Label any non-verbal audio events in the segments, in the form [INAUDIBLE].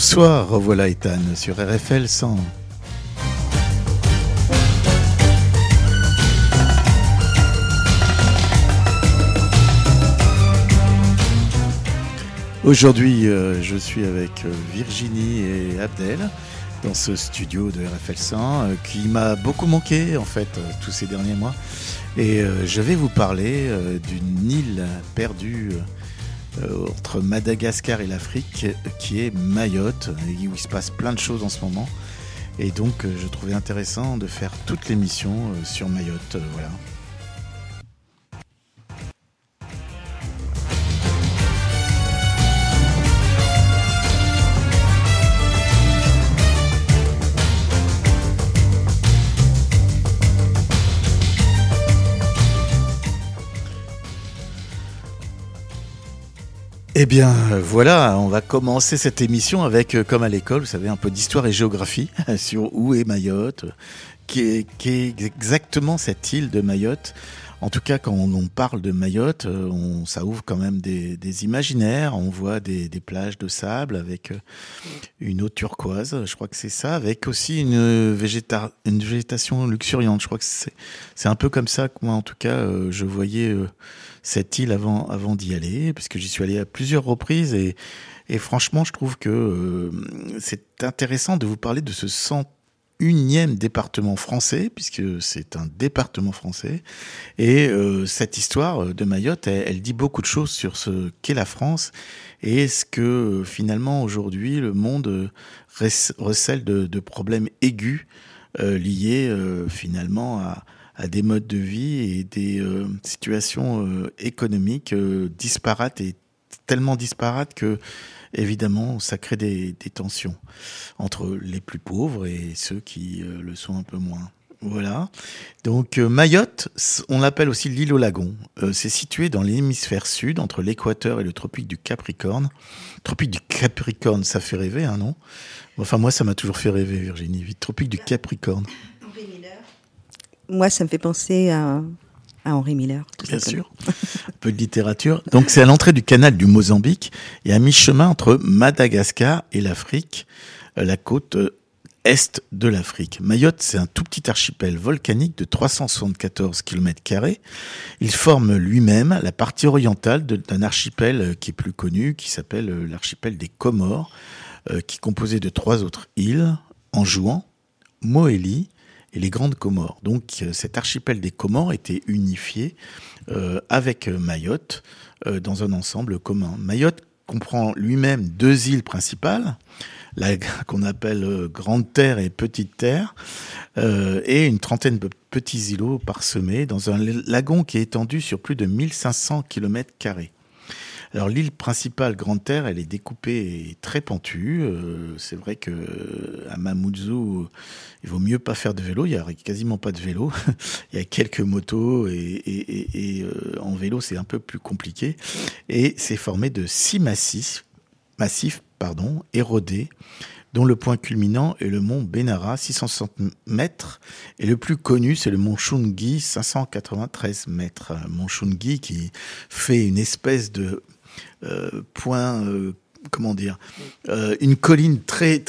Bonsoir, revoilà Ethan sur RFL 100. Aujourd'hui, euh, je suis avec euh, Virginie et Abdel dans ce studio de RFL 100 euh, qui m'a beaucoup manqué en fait tous ces derniers mois. Et je vais vous parler d'une île perdue entre Madagascar et l'Afrique qui est Mayotte, où il se passe plein de choses en ce moment. Et donc je trouvais intéressant de faire toute l'émission sur Mayotte. Voilà. Eh bien, voilà, on va commencer cette émission avec, euh, comme à l'école, vous savez, un peu d'histoire et géographie [LAUGHS] sur où est Mayotte, qui est, exactement cette île de Mayotte. En tout cas, quand on parle de Mayotte, euh, on, ça ouvre quand même des, imaginaires. On voit des, plages de sable avec euh, une eau turquoise, je crois que c'est ça, avec aussi une, végétation luxuriante. Je crois que c'est un peu comme ça que moi, en tout cas, je voyais cette île avant, d'y aller, parce que j'y suis allé à plusieurs reprises et, franchement, je trouve que euh, c'est intéressant de vous parler de ce 101e département français, puisque c'est un département français. Et euh, cette histoire de Mayotte, elle, dit beaucoup de choses sur ce qu'est la France et ce que finalement aujourd'hui le monde recèle de, de problèmes aigus euh, liés finalement à, à des modes de vie et des euh, situations euh, économiques euh, disparates et tellement disparates que évidemment ça crée des, tensions entre les plus pauvres et ceux qui le sont un peu moins. Voilà. Donc Mayotte, on l'appelle aussi l'île au lagon. c'est situé dans l'hémisphère sud, entre l'équateur et le tropique du Capricorne. Tropique du Capricorne, ça fait rêver, hein, non? Enfin, moi, ça m'a toujours fait rêver, Virginie. Tropique du Capricorne. Moi, ça me fait penser à, Henri Miller. Bien sûr. [LAUGHS] Un peu de littérature. Donc, c'est à l'entrée du canal du Mozambique et à mi-chemin entre Madagascar et l'Afrique, euh, la côte euh, est de l'Afrique. Mayotte, c'est un tout petit archipel volcanique de 374 km. Il forme lui-même la partie orientale d'un archipel euh, qui est plus connu, qui s'appelle l'archipel des Comores, qui est composé de trois autres îles, Anjouan, Moélie et les Grandes Comores. Donc euh, cet archipel des Comores était unifié euh, avec Mayotte euh, dans un ensemble commun. Mayotte comprend lui-même deux îles principales, [LAUGHS] qu'on appelle Grande Terre et Petite Terre, et une trentaine de petits îlots parsemés dans un lagon qui est étendu sur plus de 1500 km carrés. Alors l'île principale, Grande Terre, elle est découpée et très pentue. Euh, c'est vrai que à Mamoudzou, il vaut mieux pas faire de vélo. Il y a quasiment pas de vélo. [LAUGHS] il y a quelques motos et, euh, en vélo c'est un peu plus compliqué. Et c'est formé de six massifs, massifs pardon, érodés dont le point culminant est le mont Benara, 660 mètres, et le plus connu, c'est le mont Chungi, 593 mètres. Mont Chungi qui fait une espèce de point, euh, comment dire, euh, une colline très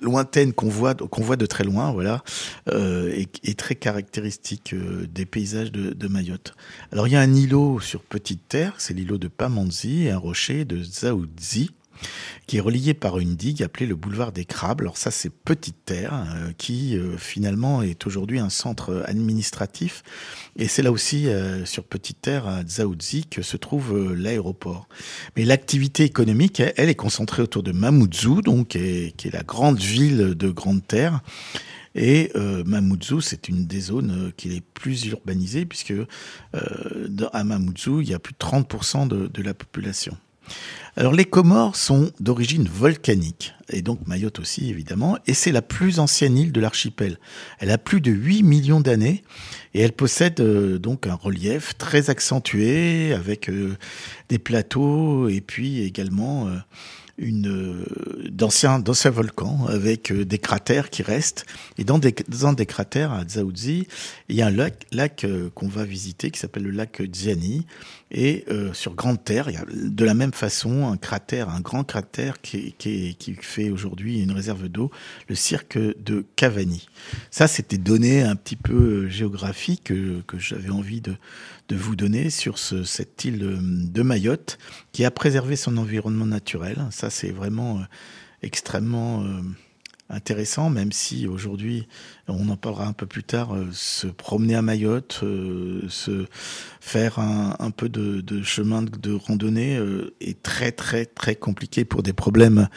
lointaine qu'on voit qu'on de très loin, voilà, et, très caractéristique des paysages de, Mayotte. Alors il y a un îlot sur Petite Terre, c'est l'îlot de Pamanzi, et un rocher de Zaoudzi qui est relié par une digue appelée le boulevard des Crabes. Alors ça, c'est Petite Terre, euh, qui euh, finalement est aujourd'hui un centre administratif. Et c'est là aussi, euh, sur Petite Terre, à Dzaoudzi, que se trouve l'aéroport. Mais l'activité économique, elle, est concentrée autour de Mamoudzou, donc, qui est, la grande ville de Grande Terre. Et Mamoudzou, c'est une des zones qui est plus urbanisée, puisque à Mamoudzou, il y a plus de 30% de la population. Alors les Comores sont d'origine volcanique, et donc Mayotte aussi évidemment, et c'est la plus ancienne île de l'archipel. Elle a plus de 8 millions d'années, et elle possède euh, donc un relief très accentué, avec euh, des plateaux, et puis également une euh, d'anciens d'anciens volcans avec des cratères qui restent. Et dans des, dans des cratères à Dzaoudzi, il y a un lac, lac qu'on va visiter qui s'appelle le lac Dziani. Et sur Grande Terre, il y a de la même façon un cratère, un grand cratère qui, fait aujourd'hui une réserve d'eau, le cirque de Cavani. Ça, c'était donné un petit peu géographique que, que j'avais envie de, vous donner sur ce, cette île de Mayotte qui a préservé son environnement naturel. Ça, c'est vraiment euh, extrêmement euh, intéressant, même si aujourd'hui, on en parlera un peu plus tard, euh, se promener à Mayotte, euh, se faire un, un peu de, de, chemin de, randonnée euh, est très très très compliqué pour des problèmes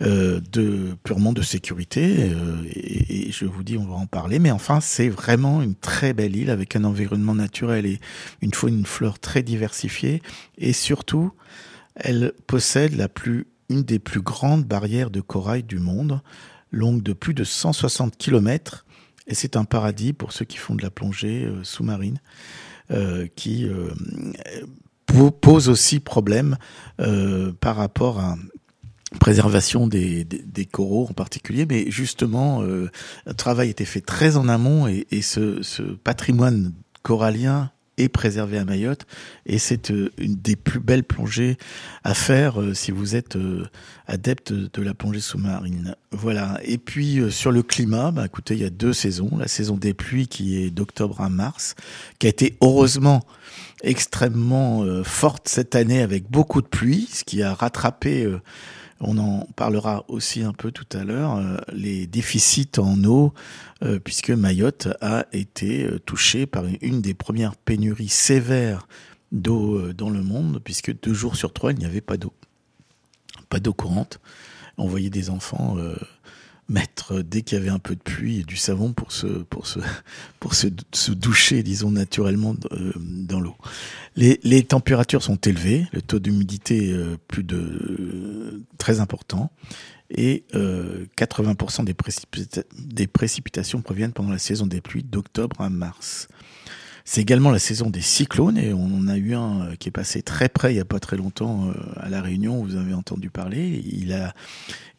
de purement de sécurité. Et, je vous dis, on va en parler, mais enfin, c'est vraiment une très belle île avec un environnement naturel et une faune, une flore très diversifiée, et surtout, elle possède la plus une des plus grandes barrières de corail du monde longue de plus de 160 km. Et c'est un paradis pour ceux qui font de la plongée euh, sous-marine, euh, qui euh, pose aussi problème par rapport à préservation des, coraux en particulier, mais justement, un travail été fait très en amont et, ce patrimoine corallien est préservé à Mayotte et c'est euh, une des plus belles plongées à faire euh, si vous êtes euh, adepte de la plongée sous-marine. Voilà. Et puis sur le climat, bah, écoutez, il y a deux saisons. La saison des pluies qui est d'octobre à mars, qui a été heureusement extrêmement forte cette année avec beaucoup de pluie, ce qui a rattrapé on en parlera aussi un peu tout à l'heure, euh, les déficits en eau, euh, puisque Mayotte a été euh, touchée par une des premières pénuries sévères d'eau dans le monde, puisque deux jours sur trois, il n'y avait pas d'eau. Pas d'eau courante. On voyait des enfants mettre dès qu'il y avait un peu de pluie et du savon pour se pour se [LAUGHS] pour se, se doucher disons naturellement euh, dans l'eau. Les, les températures sont élevées, le taux d'humidité euh, plus de euh, très important et 80% des, précipita des précipitations proviennent pendant la saison des pluies d'octobre à mars. C'est également la saison des cyclones et on a eu un qui est passé très près il y a pas très longtemps à la Réunion, vous avez entendu parler. Il a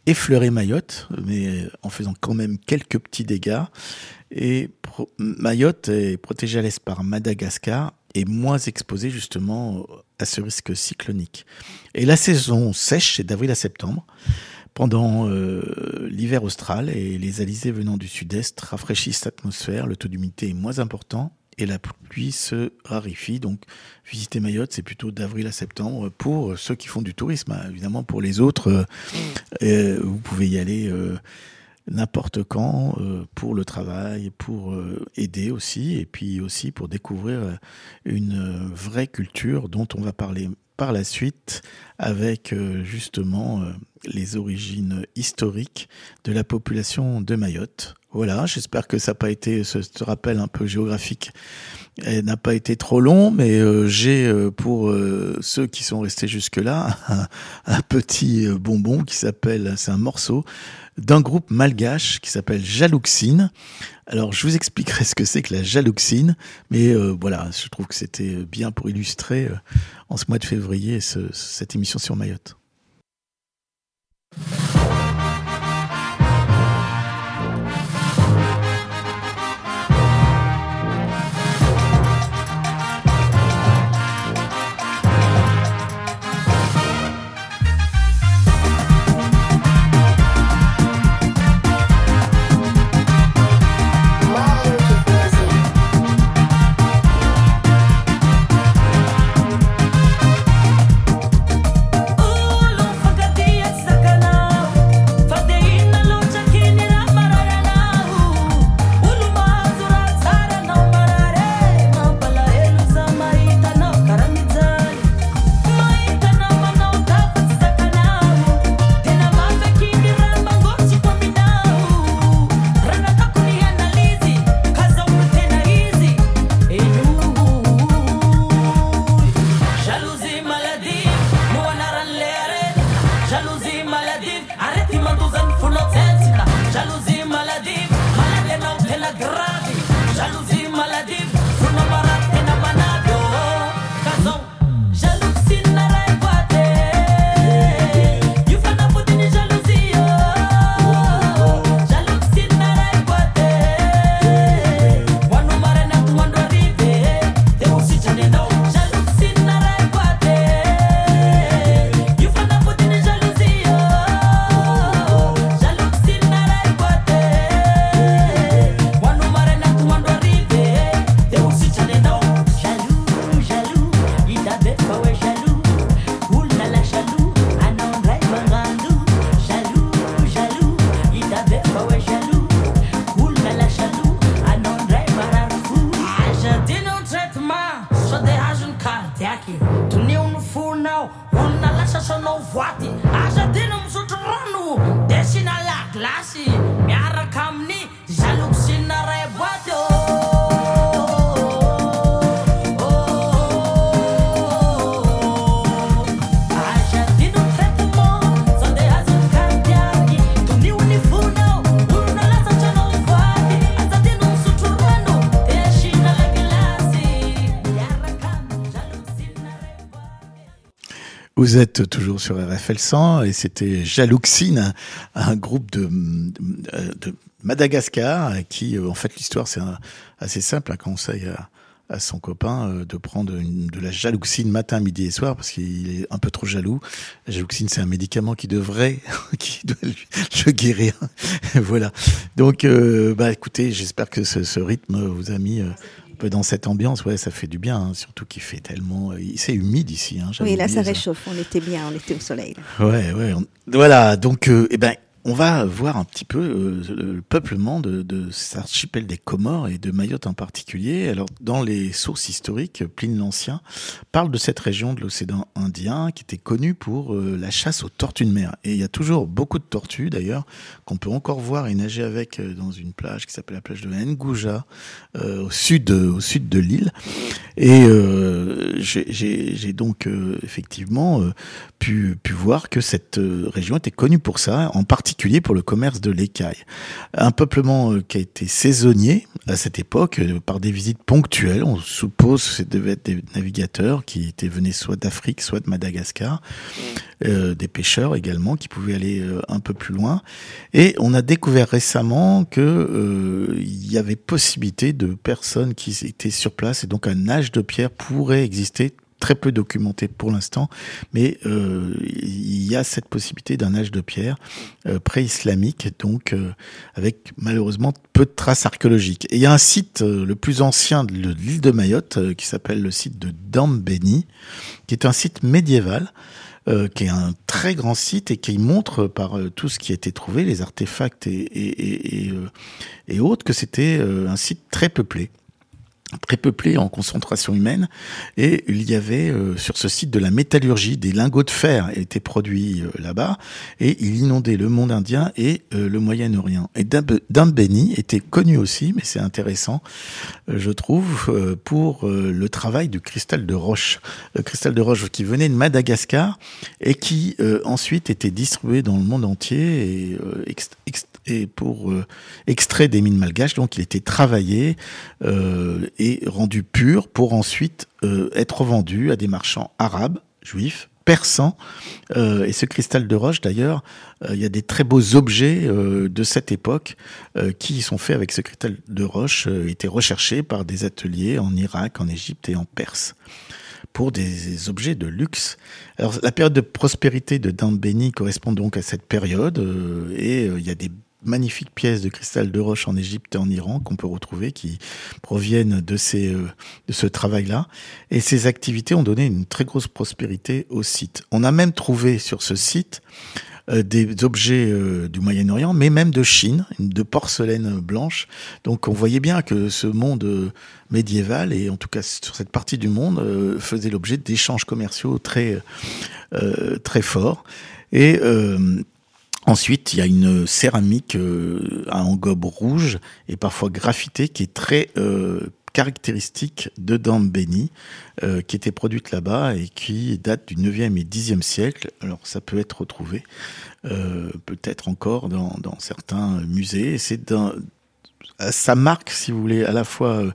effleurer Mayotte, mais en faisant quand même quelques petits dégâts. Et Mayotte est protégée à l'est par Madagascar et moins exposée justement à ce risque cyclonique. Et la saison sèche, c'est d'avril à septembre. Pendant euh, l'hiver austral et les alizés venant du sud-est rafraîchissent l'atmosphère, le taux d'humidité est moins important et la pluie se raréfie. Donc, visiter Mayotte, c'est plutôt d'avril à septembre pour ceux qui font du tourisme. Évidemment, pour les autres, euh, mm. euh, vous pouvez y aller euh, n'importe quand euh, pour le travail, pour aider aussi, et puis aussi pour découvrir une vraie culture dont on va parler par la suite avec justement les origines historiques de la population de Mayotte. Voilà, j'espère que ça n'a pas été ce, rappel un peu géographique n'a pas été trop long, mais euh, j'ai euh, pour euh, ceux qui sont restés jusque là [LAUGHS] un, petit bonbon qui s'appelle, c'est un morceau d'un groupe malgache qui s'appelle Jalouxine. Alors je vous expliquerai ce que c'est que la jalouxine, mais voilà, je trouve que c'était bien pour illustrer en ce mois de février ce, cette émission sur Mayotte. Vous êtes toujours sur RFL 100 et c'était Jalouxine, un, groupe de, Madagascar qui, euh, en fait, l'histoire c'est assez simple. Un conseil à, son copain euh, de prendre de la jalouxine matin, midi et soir parce qu'il est un peu trop jaloux. La jalouxine c'est un médicament qui devrait, [LAUGHS] qui doit [LAUGHS] le guérir. [LAUGHS] voilà. Donc, euh, bah écoutez, j'espère que ce, rythme vous a mis. Peu dans cette ambiance, ouais, ça fait du bien, hein, surtout qu'il fait tellement, euh, c'est humide ici. Hein, Oui, là, ça réchauffe. On était bien, on était au soleil. là. Ouais, ouais. on- Voilà, donc, euh, eh ben, on va voir un petit peu euh, le peuplement de, de cet archipel des Comores et de Mayotte en particulier. Alors, dans les sources historiques, Pline l'Ancien parle de cette région de l'océan Indien qui était connue pour euh, la chasse aux tortues de mer. Et il y a toujours beaucoup de tortues, d'ailleurs, qu'on peut encore voir et nager avec euh, dans une plage qui s'appelle la plage de Ngouja, au sud, au sud de l'île. Et j'ai- donc effectivement pu, pu voir que cette région était connue pour ça, en particulier pour le commerce de l'écaille. Un peuplement euh, qui a été saisonnier à cette époque euh, par des visites ponctuelles. On suppose que ce devaient être des navigateurs qui étaient venus soit d'Afrique, soit de Madagascar, euh, des pêcheurs également qui pouvaient aller un peu plus loin. Et on a découvert récemment que il y avait possibilité de personnes qui étaient sur place et donc un âge de pierre pourrait exister très peu documenté pour l'instant, mais euh, il y a cette possibilité d'un âge de pierre euh, pré-islamique, donc euh, avec malheureusement peu de traces archéologiques. Et il y a un site euh, le plus ancien de l'île de Mayotte qui s'appelle le site de Dambéni, qui est un site médiéval qui est un très grand site et qui montre par tout ce qui a été trouvé, les artefacts et, autres, que c'était un site très peuplé très peuplé en concentration humaine et il y avait euh, sur ce site de la métallurgie des lingots de fer étaient produits euh, là-bas et il inondait le monde indien et euh, le Moyen-Orient. Et Dambéni était connu aussi mais c'est intéressant je trouve pour le travail du cristal de roche. Le cristal de roche qui venait de Madagascar et qui ensuite était distribué dans le monde entier et pour euh, extrait des mines malgaches donc il était travaillé euh, et rendu pur pour ensuite euh, être vendu à des marchands arabes, juifs, persans. Euh, et ce cristal de roche, d'ailleurs, il y a des très beaux objets de cette époque qui sont faits avec ce cristal de roche, étaient recherchés par des ateliers en Irak, en Égypte et en Perse pour des objets de luxe. Alors la période de prospérité de Dambéni correspond donc à cette période et il y a des magnifiques pièces de cristal de roche en Égypte et en Iran qu'on peut retrouver qui proviennent de ces euh, de ce travail-là et ces activités ont donné une très grosse prospérité au site. On a même trouvé sur ce site euh, des objets euh, du Moyen-Orient, mais même de Chine, de porcelaine blanche. Donc on voyait bien que ce monde médiéval, et en tout cas sur cette partie du monde, faisait l'objet d'échanges commerciaux très, très forts. Et ensuite, il y a une céramique euh, à engobe rouge et parfois graffitée qui est très euh, caractéristique de Dambéni, euh, qui était produite là-bas et qui date du 9e et 10e siècle. Alors ça peut être retrouvé peut-être encore dans, certains musées. C'est ça marque, si vous voulez, à la fois euh,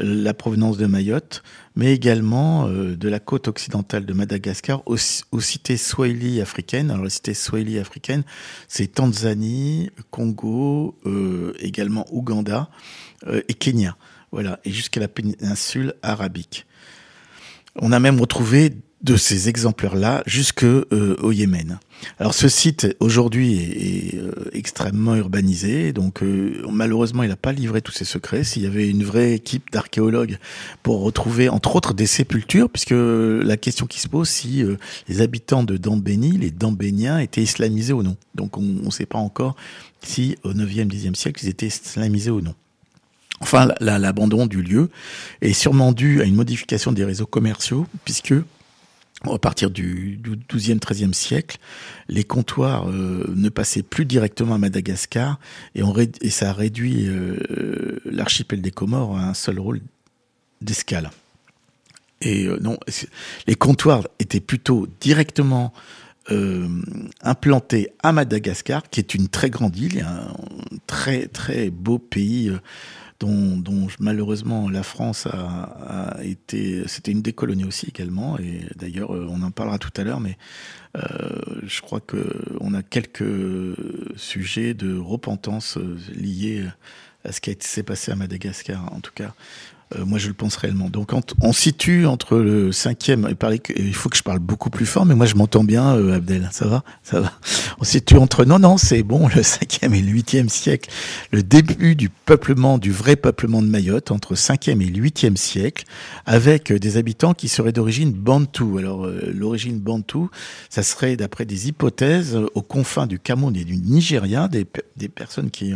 la provenance de Mayotte, mais également euh, de la côte occidentale de Madagascar aux, aux cités swahili africaines. Alors les cités swahili africaines, c'est Tanzanie, Congo, euh, également Ouganda euh, et Kenya. Voilà, et jusqu'à la péninsule arabique. On a même retrouvé de ces exemplaires-là jusque euh, au Yémen. Alors ce site aujourd'hui est, est, euh, extrêmement urbanisé, donc euh, malheureusement il n'a pas livré tous ses secrets. S'il y avait une vraie équipe d'archéologues pour retrouver entre autres des sépultures, puisque la question qui se pose si euh, les habitants de Dambéni, les Dambéniens, étaient islamisés ou non. Donc on ne sait pas encore si au 9e, 10e siècle ils étaient islamisés ou non. Enfin, l'abandon du lieu est sûrement dû à une modification des réseaux commerciaux, puisque à partir du XIIe, XIIIe siècle, les comptoirs euh, ne passaient plus directement à Madagascar et, ça a réduit euh, l'archipel des Comores à un seul rôle d'escale. Et euh, non, les comptoirs étaient plutôt directement implantés à Madagascar, qui est une très grande île, un très très beau pays dont, malheureusement la France a, été, c'était une des colonies aussi également, et d'ailleurs euh, on en parlera tout à l'heure, mais euh, je crois que on a quelques sujets de repentance euh, liés à ce qui s'est passé à Madagascar, en tout cas. Euh, moi, je le pense réellement. Donc, on, situe entre le cinquième. Il, faut que je parle beaucoup plus fort, mais moi, je m'entends bien, euh, Abdel. Ça va, ça va. On situe entre. Non, non, c'est bon. Le [LAUGHS] cinquième et le huitième siècle, le début du peuplement, du vrai peuplement de Mayotte, entre cinquième et huitième siècle, avec euh, des habitants qui seraient d'origine bantou. Alors, l'origine bantou, ça serait, d'après des hypothèses, aux confins du Cameroun et du Nigeria, des, des personnes qui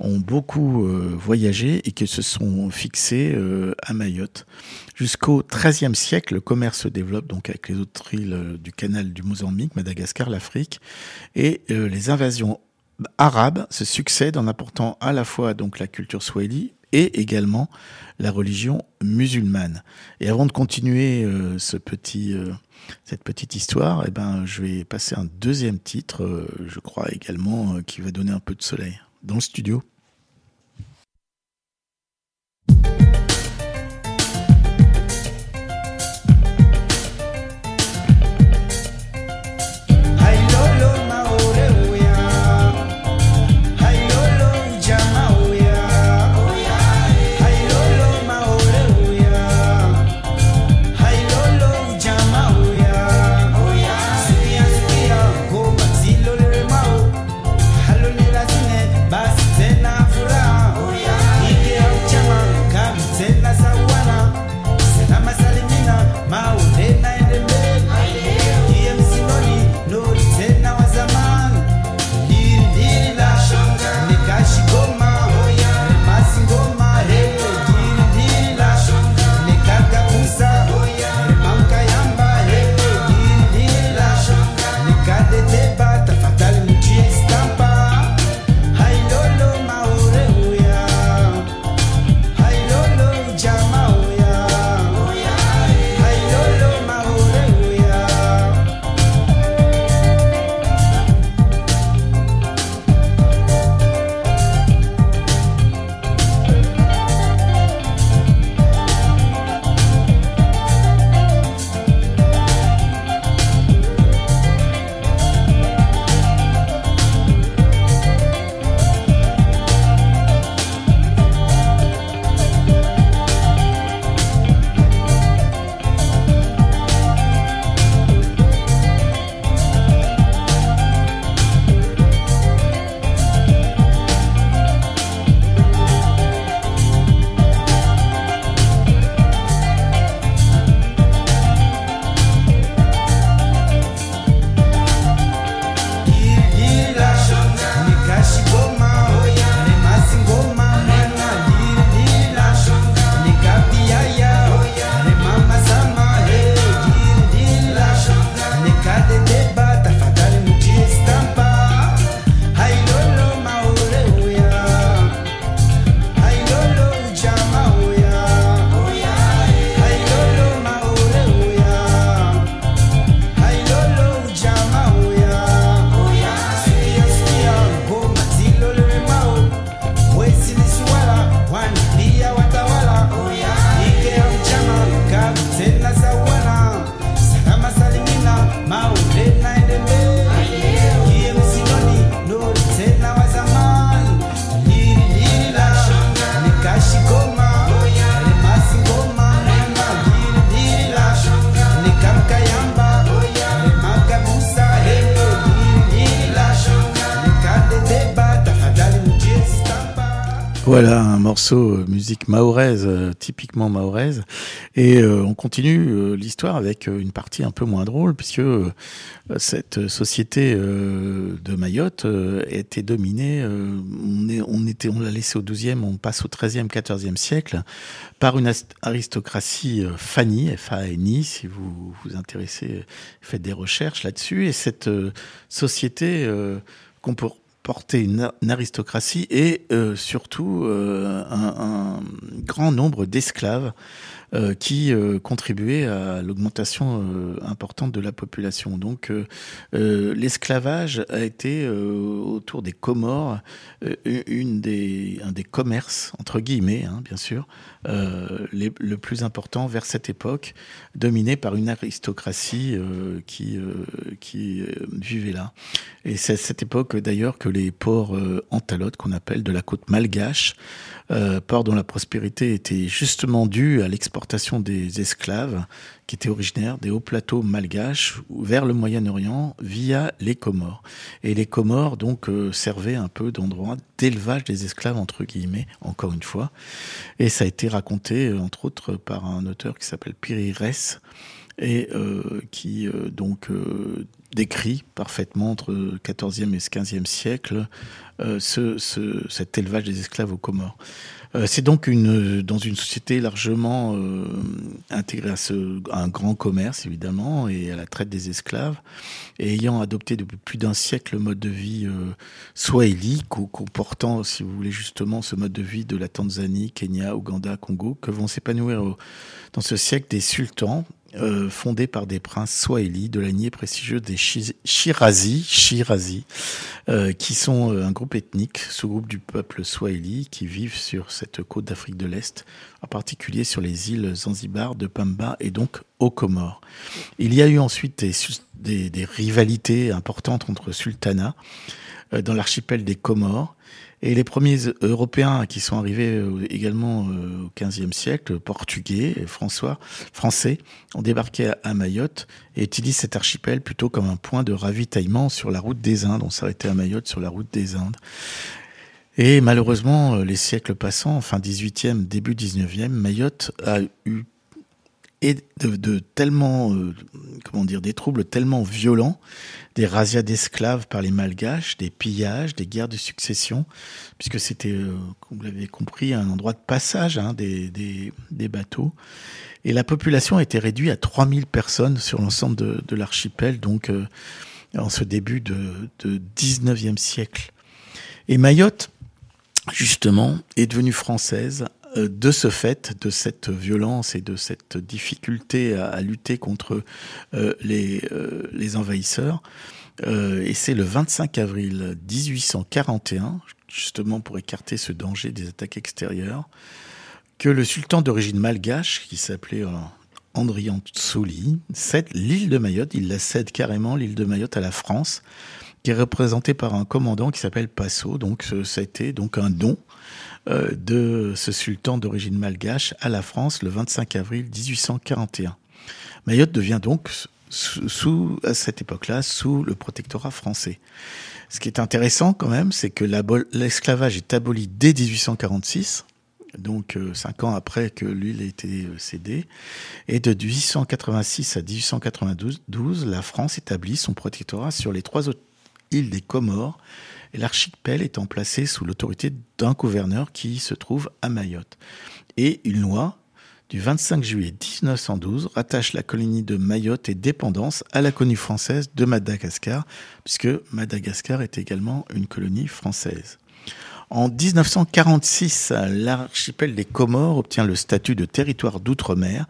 ont beaucoup euh, voyagé et qui se sont fixés euh, à Mayotte. Jusqu'au XIIIe siècle, le commerce se développe donc avec les autres îles euh, du canal du Mozambique, Madagascar, l'Afrique, et les invasions arabes se succèdent en apportant à la fois donc la culture swahili et également la religion musulmane. Et avant de continuer ce petit, cette petite histoire, eh ben, je vais passer un deuxième titre, je crois également, qui va donner un peu de soleil dans le studio. Euh, musique mahoraise, euh, typiquement mahoraise. Et euh, on continue l'histoire avec une partie un peu moins drôle, puisque cette société de Mayotte était dominée, on, l'a laissé au 12e, on passe au 13e, 14e siècle, par une aristocratie Fanny, F-A-N-I, si vous vous intéressez, faites des recherches là-dessus. Et cette société euh, une, aristocratie et euh, surtout euh, un grand nombre d'esclaves euh, qui euh, contribuaient à l'augmentation euh, importante de la population. Donc euh, l'esclavage a été autour des Comores une des, un des commerces, entre guillemets, hein, bien sûr, le plus important vers cette époque, dominé par une aristocratie qui, qui vivait là. Et c'est à cette époque d'ailleurs que les ports Antalotes, qu'on appelle de la côte malgache, euh, port dont la prospérité était justement due à l'exportation des esclaves qui étaient originaires des hauts plateaux malgaches vers le Moyen-Orient via les Comores. Et les Comores donc euh, servaient un peu d'endroit d'élevage des esclaves entre guillemets, encore une fois. Et ça a été raconté euh, entre autres par un auteur qui s'appelle Piri Ress et qui donc décrit parfaitement entre le 14e et le 15e siècle euh, ce, ce- cet élevage des esclaves aux Comores. Euh, c'est donc une, dans une société largement euh, intégrée à, ce, à un grand commerce, évidemment, et à la traite des esclaves, et ayant adopté depuis plus d'un siècle le mode de vie euh, swahili, co- comportant, si vous voulez, justement ce mode de vie de la Tanzanie, Kenya, Ouganda, Congo, que vont s'épanouir dans ce siècle des sultans, euh, fondés par des princes swahili de la lignée prestigieuse des Shirazi, Shirazi euh, qui sont euh, un groupe ethnique, sous-groupe du peuple swahili, qui vivent sur cette côte d'Afrique de l'Est, en particulier sur les îles Zanzibar, de Pamba et donc aux Comores. Il y a eu ensuite des rivalités importantes entre sultanats euh, dans l'archipel des Comores. Et les premiers Européens qui sont arrivés euh, également euh, au XVe siècle, portugais, François, français, ont débarqué à- Mayotte et utilisent cet archipel plutôt comme un point de ravitaillement sur la route des Indes. On s'arrêtait à Mayotte sur la route des Indes. Et malheureusement, euh, les siècles passants, fin 18e, début 19e, Mayotte a eu et de, de tellement, euh, comment dire, des troubles tellement violents, des razzias d'esclaves par les malgaches, des pillages, des guerres de succession, puisque c'était, euh, vous l'avez compris, un endroit de passage hein, des, des, des bateaux. Et la population a été réduite à 3000 personnes sur l'ensemble de, de l'archipel, donc euh, en ce début de, de 19e siècle. Et Mayotte, justement, est devenue française de ce fait, de cette violence et de cette difficulté à, lutter contre euh, les, euh, les envahisseurs. Euh, et c'est le 25 avril 1841, justement pour écarter ce danger des attaques extérieures, que le sultan d'origine malgache, qui s'appelait euh, Andrian Tsoli, cède l'île de Mayotte, il la cède carrément, l'île de Mayotte, à la France, qui est représentée par un commandant qui s'appelle Passo. Donc, ça a été donc un don euh, de ce sultan d'origine malgache à la France le 25 avril 1841. Mayotte devient donc sous, à cette époque-là sous le protectorat français. Ce qui est intéressant quand même, c'est que l'esclavage est aboli dès 1846, donc euh, cinq ans après que l'île a été euh, cédée, et de 1886 à 1892, la France établit son protectorat sur les trois autres îles des Comores, l'archipel étant placé sous l'autorité d'un gouverneur qui se trouve à Mayotte. Et une loi du 25 juillet 1912 rattache la colonie de Mayotte et dépendance à la colonie française de Madagascar, puisque Madagascar est également une colonie française. En 1946, l'archipel des Comores obtient le statut de territoire d'outre-mer.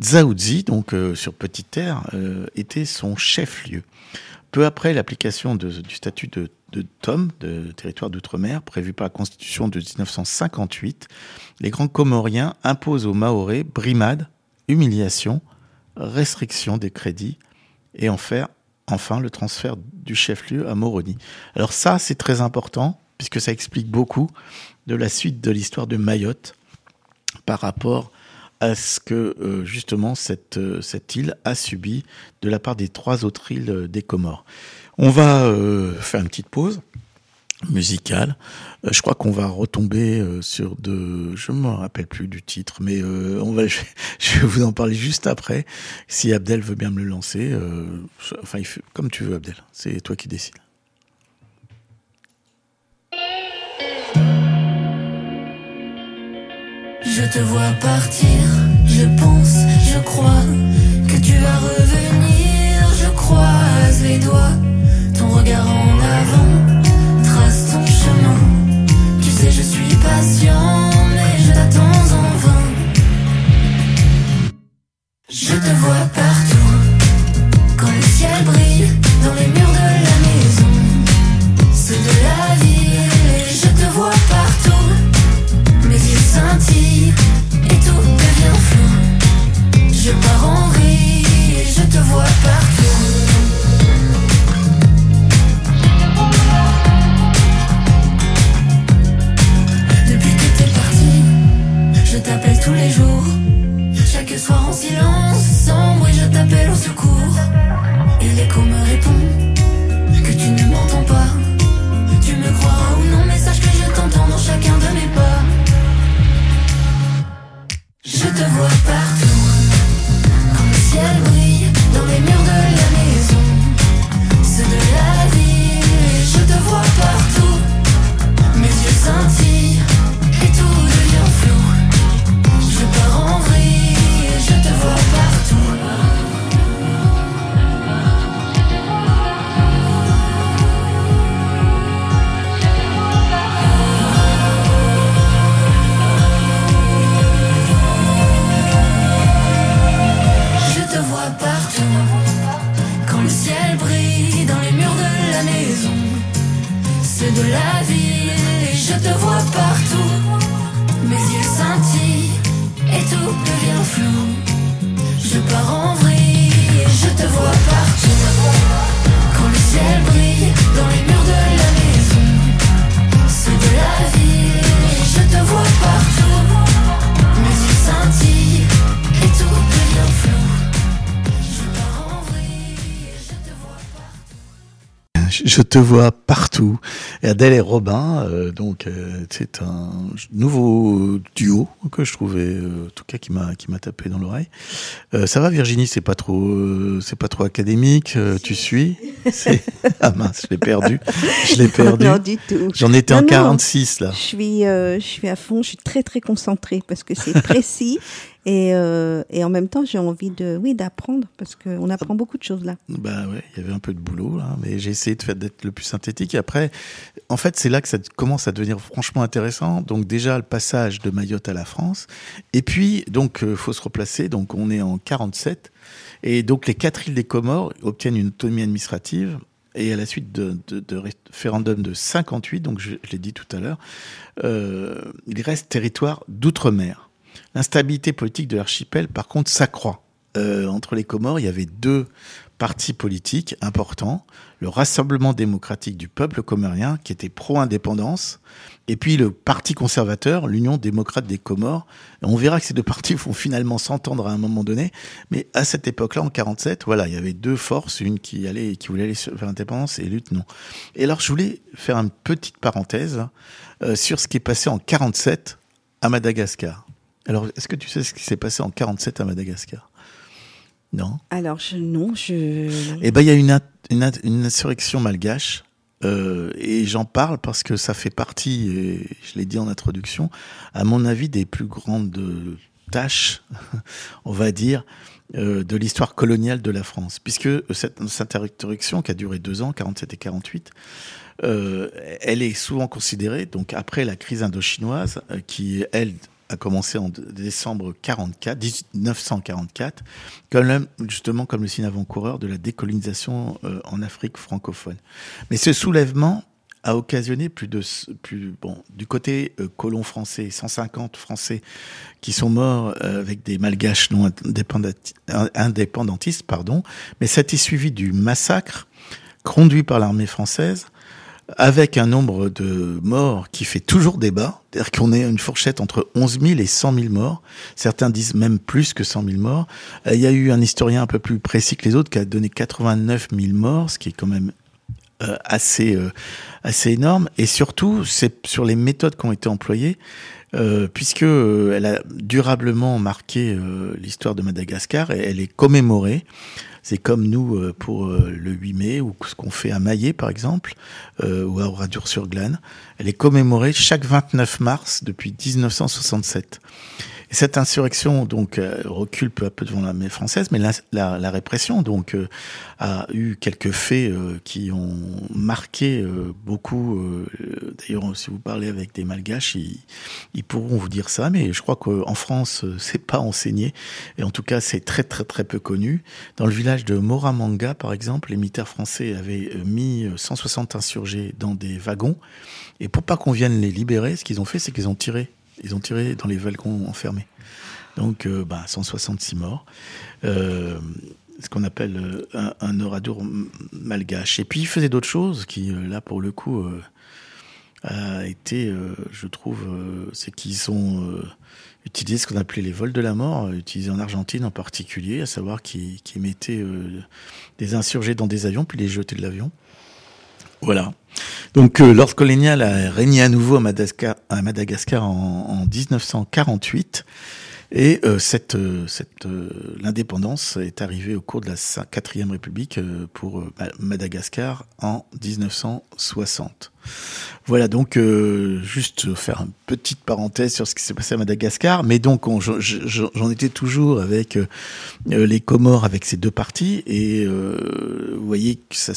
Dzaoudzi, donc euh, sur Petite Terre, euh, était son chef-lieu. Peu après l'application du statut de, TOM, de territoire d'outre-mer, prévu par la Constitution de 1958, les grands Comoriens imposent aux Maorais brimades, humiliation, restriction des crédits et en faire enfin le transfert du chef-lieu à Moroni. Alors ça, c'est très important puisque ça explique beaucoup de la suite de l'histoire de Mayotte par rapport à ce que euh, justement cette, euh, cette île a subi de la part des trois autres îles euh, des Comores. On va faire une petite pause musicale. Je crois qu'on va retomber sur de, je me rappelle plus du titre, mais on va, [LAUGHS] je, vais vous en parler juste après. Si Abdel veut bien me le lancer, enfin, comme tu veux, Abdel. C'est toi qui décides. Je te vois partir, je pense, je crois que tu vas revenir, je croise les doigts, ton regard en avant trace ton chemin. Tu sais, je suis patient, mais je t'attends en vain. Je te vois partout, quand le ciel Je te vois partout. Et Adèle et Robin, euh, donc euh, c'est un nouveau duo que je trouvais, euh, en tout cas qui m'a qui m'a tapé dans l'oreille. Ça va Virginie, c'est pas trop c'est pas trop académique. tu suis? [LAUGHS] Ah mince, je l'ai perdu. Je l'ai perdu. Non, du tout. J'en étais Non, en non. 46 là. Je suis, je suis à fond, je suis très très concentrée parce que c'est précis [LAUGHS] et, euh, et en même temps j'ai envie de, oui, d'apprendre parce qu'on apprend beaucoup de choses là. Bah ouais, il y avait un peu de boulot là, mais j'ai essayé de faire d'être le plus synthétique. Et après, en fait, c'est là que ça commence à devenir franchement intéressant. Donc déjà le passage de Mayotte à la France, et puis donc euh, faut se replacer. Donc on est en 47, et donc les quatre îles des Comores obtiennent une autonomie administrative. Et à la suite de, de, de référendum de 58, donc je, je l'ai dit tout à l'heure, euh, il reste territoire d'outre-mer. L'instabilité politique de l'archipel, par contre, s'accroît. Euh, entre les Comores, il y avait deux partis politiques importants. Le Rassemblement démocratique du peuple comorien, qui était pro-indépendance, et puis le Parti conservateur, l'Union démocrate des Comores. On verra que ces deux partis vont finalement s'entendre à un moment donné. Mais à cette époque-là, en 47, voilà, il y avait deux forces, une qui allait, qui voulait aller vers l'indépendance et l'autre non. Et alors, je voulais faire une petite parenthèse euh, sur ce qui est passé en 47 à Madagascar. Alors, est-ce que tu sais ce qui s'est passé en 47 à Madagascar? Non? Alors je, non, je. Eh ben, il y a une, in- une, in- une insurrection malgache. euh, et j'en parle parce que ça fait partie, et je l'ai dit en introduction, à mon avis, des plus grandes euh, tâches, [LAUGHS] on va dire, euh, de l'histoire coloniale de la France. Puisque cette, cette insurrection, qui a duré deux ans, 47 et 48, euh, elle est souvent considérée, donc après la crise indochinoise, qui, elle, a commencé en décembre 44, 1944, comme justement comme le signe avant-coureur de la décolonisation euh, en Afrique francophone. Mais ce soulèvement a occasionné plus de plus bon du côté euh, colon français 150 français qui sont morts euh, avec des malgaches non indépendantistes pardon mais ça a été suivi du massacre conduit par l'armée française avec un nombre de morts qui fait toujours débat, c'est-à-dire qu'on est une fourchette entre 11 000 et 100 000 morts. Certains disent même plus que 100 000 morts. Euh, Il y a eu un historien un peu plus précis que les autres qui a donné 89 000 morts, ce qui est quand même euh, assez euh, assez énorme et surtout c'est sur les méthodes qui ont été employées euh, puisque euh, elle a durablement marqué euh, l'histoire de Madagascar et elle est commémorée. C'est comme nous euh, pour le 8 mai ou ce qu'on fait à Maillet par exemple ou à Oradour-sur-Glane. Elle est commémorée chaque 29 mars depuis 1967. Et cette insurrection donc euh, recule peu à peu devant l'armée française, mais la, la, la répression donc euh, a eu quelques faits euh, qui ont marqué beaucoup. D'ailleurs, si vous parlez avec des Malgaches, ils, ils pourront vous dire ça, mais je crois qu'en France, c'est pas enseigné, et en tout cas, c'est très très très peu connu. Dans le village de Moramanga, par exemple, les militaires français avaient mis euh, 160 insurgés dans des wagons, et pour pas qu'on vienne les libérer, ce qu'ils ont fait, c'est qu'ils ont tiré. Ils ont tiré dans les wagons enfermés. Donc, euh, bah, 166 morts. Euh, ce qu'on appelle euh, un, oradour malgache. Et puis, il faisait d'autres choses qui, là, pour le coup, euh, a été, je trouve, c'est qu'ils ont utilisé ce qu'on appelait les vols de la mort, utilisés en Argentine en particulier, à savoir qu'ils mettaient des insurgés dans des avions, puis les jetaient de l'avion. Voilà. Donc, euh, l'ordre colonial a régné à nouveau à Madagascar, à Madagascar en, en 1948. Et euh, cette, euh, cette euh, l'indépendance est arrivée au cours de la cin- quatrième République euh, pour euh, Ma- Madagascar en 1960. Voilà donc euh, juste faire une petite parenthèse sur ce qui s'est passé à Madagascar, mais donc on- je- je- j'en étais toujours avec euh, euh, les Comores avec ces deux parties et vous voyez que ça,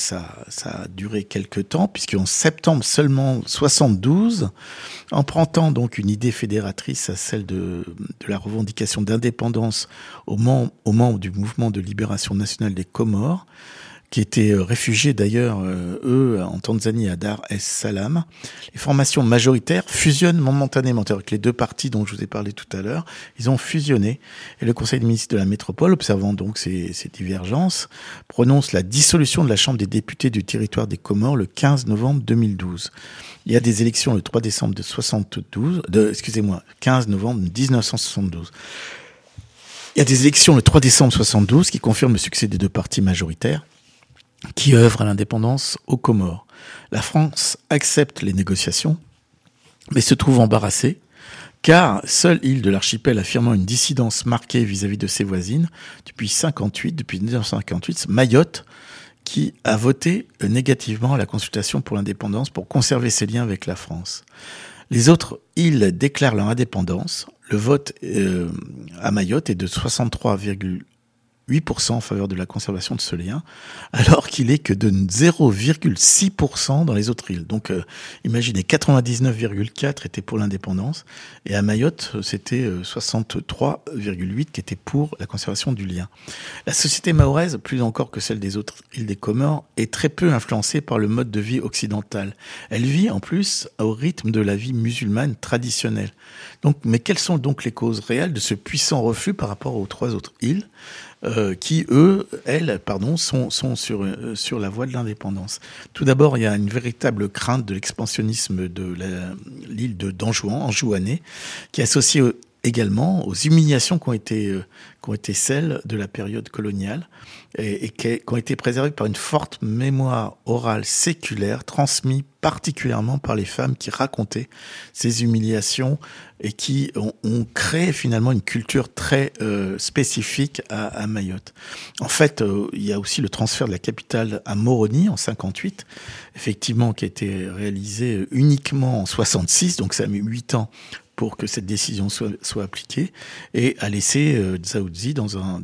a duré quelques temps puisqu'en septembre seulement 72 empruntant donc une idée fédératrice à celle de, la revendication d'indépendance aux membres du mouvement de libération nationale des Comores, qui étaient euh, réfugiés d'ailleurs, euh, eux, en Tanzanie, à Dar es Salaam. Les formations majoritaires fusionnent momentanément, avec les deux partis dont je vous ai parlé tout à l'heure, ils ont fusionné. Et le Conseil des ministres de la métropole, observant donc ces, ces divergences, prononce la dissolution de la Chambre des députés du territoire des Comores le 15 novembre 2012. Il y a des élections le 3 décembre de 72, de, excusez-moi, 15 novembre 1972. Il y a des élections le 3 décembre 72 qui confirment le succès des deux partis majoritaires qui œuvrent à l'indépendance aux Comores. La France accepte les négociations, mais se trouve embarrassée, car seule île de l'archipel affirmant une dissidence marquée vis-à-vis de ses voisines, depuis 58, depuis 1958, c'est Mayotte, qui a voté euh, négativement à la consultation pour l'indépendance pour conserver ses liens avec la France. Les autres îles déclarent leur indépendance. Le vote euh, à Mayotte est de 63,8% en faveur de la conservation de ce lien, alors qu'il est que de 0,6% dans les autres îles. Donc euh, imaginez, 99,4 étaient pour l'indépendance, et à Mayotte, euh, c'était euh, 63,8 qui étaient pour la conservation du lien. La société mahoraise, plus encore que celle des autres îles des Comores, est très peu influencée par le mode de vie occidental. Elle vit en plus au rythme de la vie musulmane traditionnelle. Donc, mais quelles sont donc les causes réelles de ce puissant reflux par rapport aux trois autres îles? Euh, qui, eux, elles, pardon, sont, sont sur, euh, sur la voie de l'indépendance. Tout d'abord, il y a une véritable crainte de l'expansionnisme de l'île de d'Anjouan, Anjouanais, qui est associée également aux humiliations qui ont été, euh, qui ont été celles de la période coloniale et, qui, ont été préservées par une forte mémoire orale séculaire transmise particulièrement par les femmes qui racontaient ces humiliations et qui ont, créé finalement une culture très euh, spécifique à, Mayotte. En fait, euh, il y a aussi le transfert de la capitale à Moroni en 58, effectivement qui a été réalisé uniquement en 66, donc ça mis huit ans pour que cette décision soit, appliquée et a laissé euh, dans un,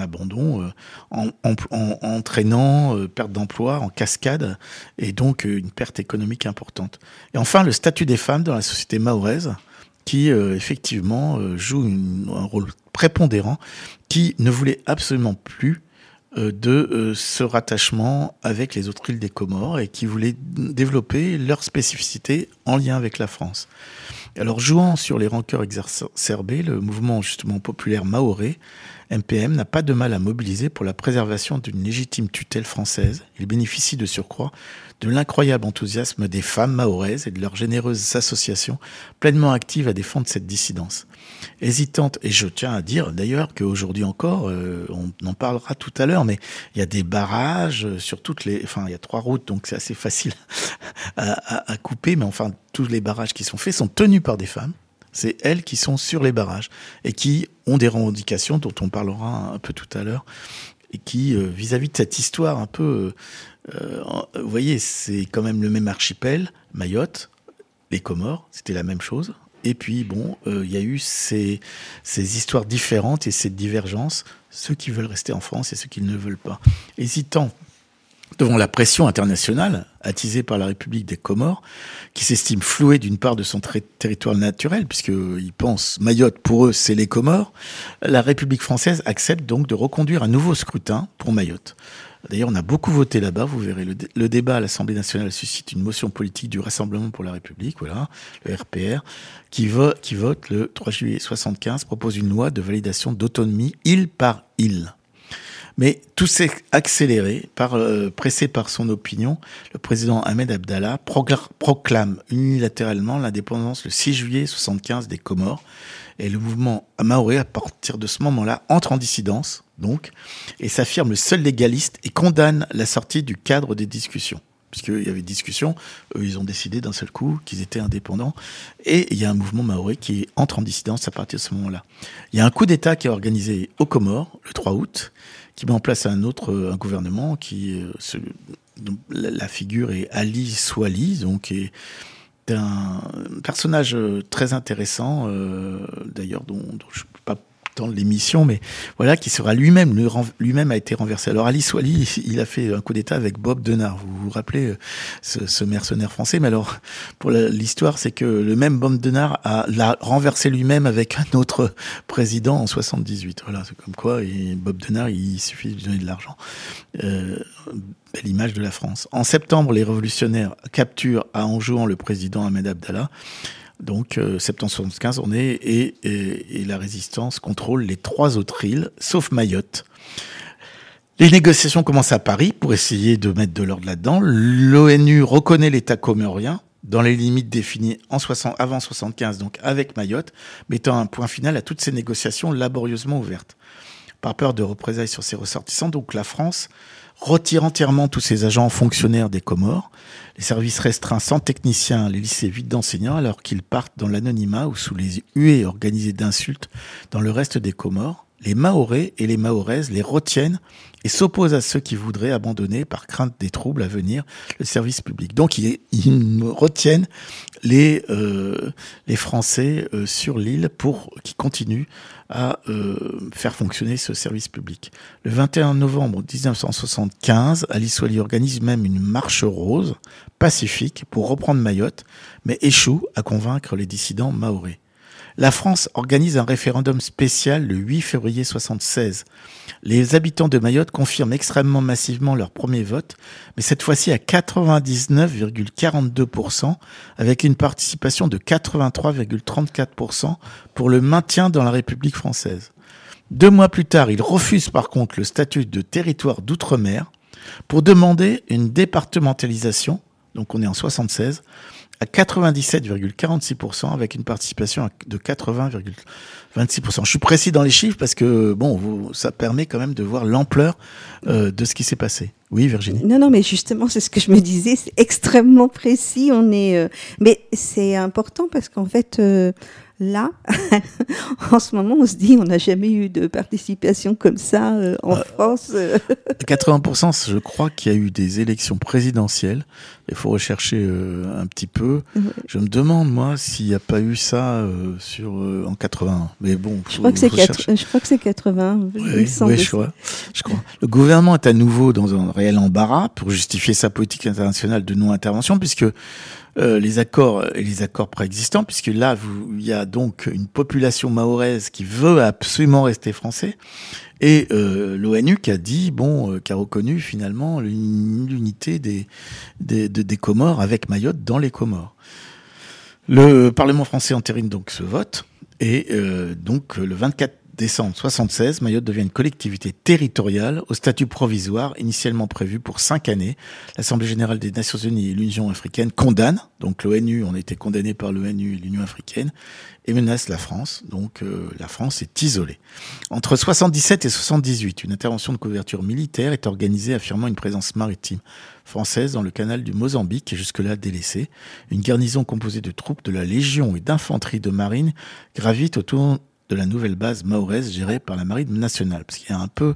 abandon euh, en, en, en- entraînant euh, perte d'emploi en cascade et donc euh, une perte économique importante. Et enfin, le statut des femmes dans la société mahoraise qui effectivement joue un rôle prépondérant, qui ne voulait absolument plus de euh, ce rattachement avec les autres îles des Comores et qui voulait développer leur spécificité en lien avec la France. Alors jouant sur les rancœurs exacerbées, le mouvement justement populaire maoré MPM n'a pas de mal à mobiliser pour la préservation d'une légitime tutelle française. Il bénéficie de surcroît de l'incroyable enthousiasme des femmes mahoraises et de leurs généreuses associations pleinement actives à défendre cette dissidence. Hésitante, et je tiens à dire d'ailleurs qu'aujourd'hui encore, euh, on en parlera tout à l'heure, mais il y a des barrages euh, sur toutes les, enfin il y a trois routes, donc c'est assez facile [LAUGHS] à, couper, mais enfin tous les barrages qui sont faits sont tenus par des femmes. C'est elles qui sont sur les barrages et qui ont des revendications dont on parlera un peu tout à l'heure et qui, euh, vis-à-vis de cette histoire un peu, vous voyez, c'est quand même le même archipel, Mayotte, les Comores, c'était la même chose. Et puis, bon, euh, il y a eu ces, ces histoires différentes et cette divergence, ceux qui veulent rester en France et ceux qui ne le veulent pas. Hésitant devant la pression internationale attisée par la République des Comores, qui s'estime flouée d'une part de son ter- territoire naturel, puisqu'ils pensent Mayotte, pour eux, c'est les Comores, la République française accepte donc de reconduire un nouveau scrutin pour Mayotte. D'ailleurs, on a beaucoup voté là-bas, vous verrez. Le, dé- le débat à l'Assemblée nationale suscite une motion politique du Rassemblement pour la République, voilà, le RPR, qui, vo- qui vote le 3 juillet 75, propose une loi de validation d'autonomie île par île. Mais tout s'est accéléré, euh, pressé par son opinion. Le président Ahmed Abdallah proclame unilatéralement l'indépendance le 6 juillet 75 des Comores. Et le mouvement maoré, à partir de ce moment-là, entre en dissidence, donc, et s'affirme le seul légaliste et condamne la sortie du cadre des discussions. Puisqu'il y avait discussion, eux, ils ont décidé d'un seul coup qu'ils étaient indépendants. Et il y a un mouvement maoré qui entre en dissidence à partir de ce moment-là. Il y a un coup d'État qui est organisé aux Comores, le 3 août, qui met en place un autre euh, un gouvernement qui euh, la figure est Ali Swali, donc est un personnage euh, très intéressant, euh, d'ailleurs dont, dont je dans l'émission, mais voilà, qui sera lui-même, lui- lui-même a été renversé. Alors Ali Swali, il a fait un coup d'État avec Bob Denard. Vous vous rappelez euh, ce, ce mercenaire français Mais alors, pour l'histoire, c'est que le même Bob Denard l'a renversé lui-même avec un autre président en 78. Voilà, c'est comme quoi. Et Bob Denard, il suffit de lui donner de l'argent. Euh, belle de la France. En septembre, les révolutionnaires capturent à Anjouan le président Ahmed Abdallah. Donc, euh, septembre 75, on est et, la résistance contrôle les trois autres îles, sauf Mayotte. Les négociations commencent à Paris pour essayer de mettre de l'ordre là-dedans. L'ONU reconnaît l'État comorien dans les limites définies en 60, avant 75, donc avec Mayotte, mettant un point final à toutes ces négociations laborieusement ouvertes. Par peur de représailles sur ses ressortissants, donc la France retire entièrement tous ses agents fonctionnaires des Comores, les services restreints sans techniciens, les lycées vides d'enseignants, alors qu'ils partent dans l'anonymat ou sous les huées organisées d'insultes dans le reste des Comores. Les Mahorais et les Mahoraises les retiennent et s'opposent à ceux qui voudraient abandonner par crainte des troubles à venir le service public. Donc ils, retiennent les, euh, les Français euh, sur l'île pour qui continuent à euh, faire fonctionner ce service public. Le 21 novembre 1975, Alice Wally organise même une marche rose pacifique pour reprendre Mayotte, mais échoue à convaincre les dissidents maoris. La France organise un référendum spécial le 8 février 76. Les habitants de Mayotte confirment extrêmement massivement leur premier vote, mais cette fois-ci à 99,42%, avec une participation de 83,34% pour le maintien dans la République française. Deux mois plus tard, ils refusent par contre le statut de territoire d'outre-mer pour demander une départementalisation, donc on est en 76, à 97,46% avec une participation de 80,26%. Je suis précis dans les chiffres parce que bon, ça permet quand même de voir l'ampleur euh, de ce qui s'est passé. Oui, Virginie? Non, non, mais justement, c'est ce que je me disais, c'est extrêmement précis. On est, euh, mais c'est important parce qu'en fait, euh, là, [LAUGHS] en ce moment, on se dit, on n'a jamais eu de participation comme ça euh, en France. euh. [LAUGHS] 80%, je crois qu'il y a eu des élections présidentielles. Il faut rechercher euh, un petit peu. Ouais. Je me demande moi s'il n'y a pas eu ça euh, sur euh, en 80. Mais bon, Je faut- crois que c'est faut quatre- je crois que c'est 80. il me Oui, semble. oui, je crois. Je crois. Le gouvernement est à nouveau dans un réel embarras pour justifier sa politique internationale de non-intervention, puisque euh, les accords et les accords préexistants, puisque là, il y a donc une population mahoraise qui veut absolument rester français, et euh, l'ONU qui a dit, bon, euh, qui a reconnu finalement l'uni- l'unité des, des, de- des Comores avec Mayotte dans les Comores. Le Parlement français entérine donc ce vote, et euh, donc le 24 décembre 76, Mayotte devient une collectivité territoriale au statut provisoire initialement prévu pour cinq années. L'Assemblée générale des Nations unies et l'Union africaine condamnent, donc l'ONU, on a été condamné par l'ONU et l'Union africaine, et menace la France. Donc euh, la France est isolée. Entre 77 et 78, une intervention de couverture militaire est organisée affirmant une présence maritime française dans le canal du Mozambique, jusque-là délaissé. Une garnison composée de troupes de la Légion et d'infanterie de marine gravite autour de la nouvelle base mahoraise gérée par la marine nationale, parce qu'il y a un peu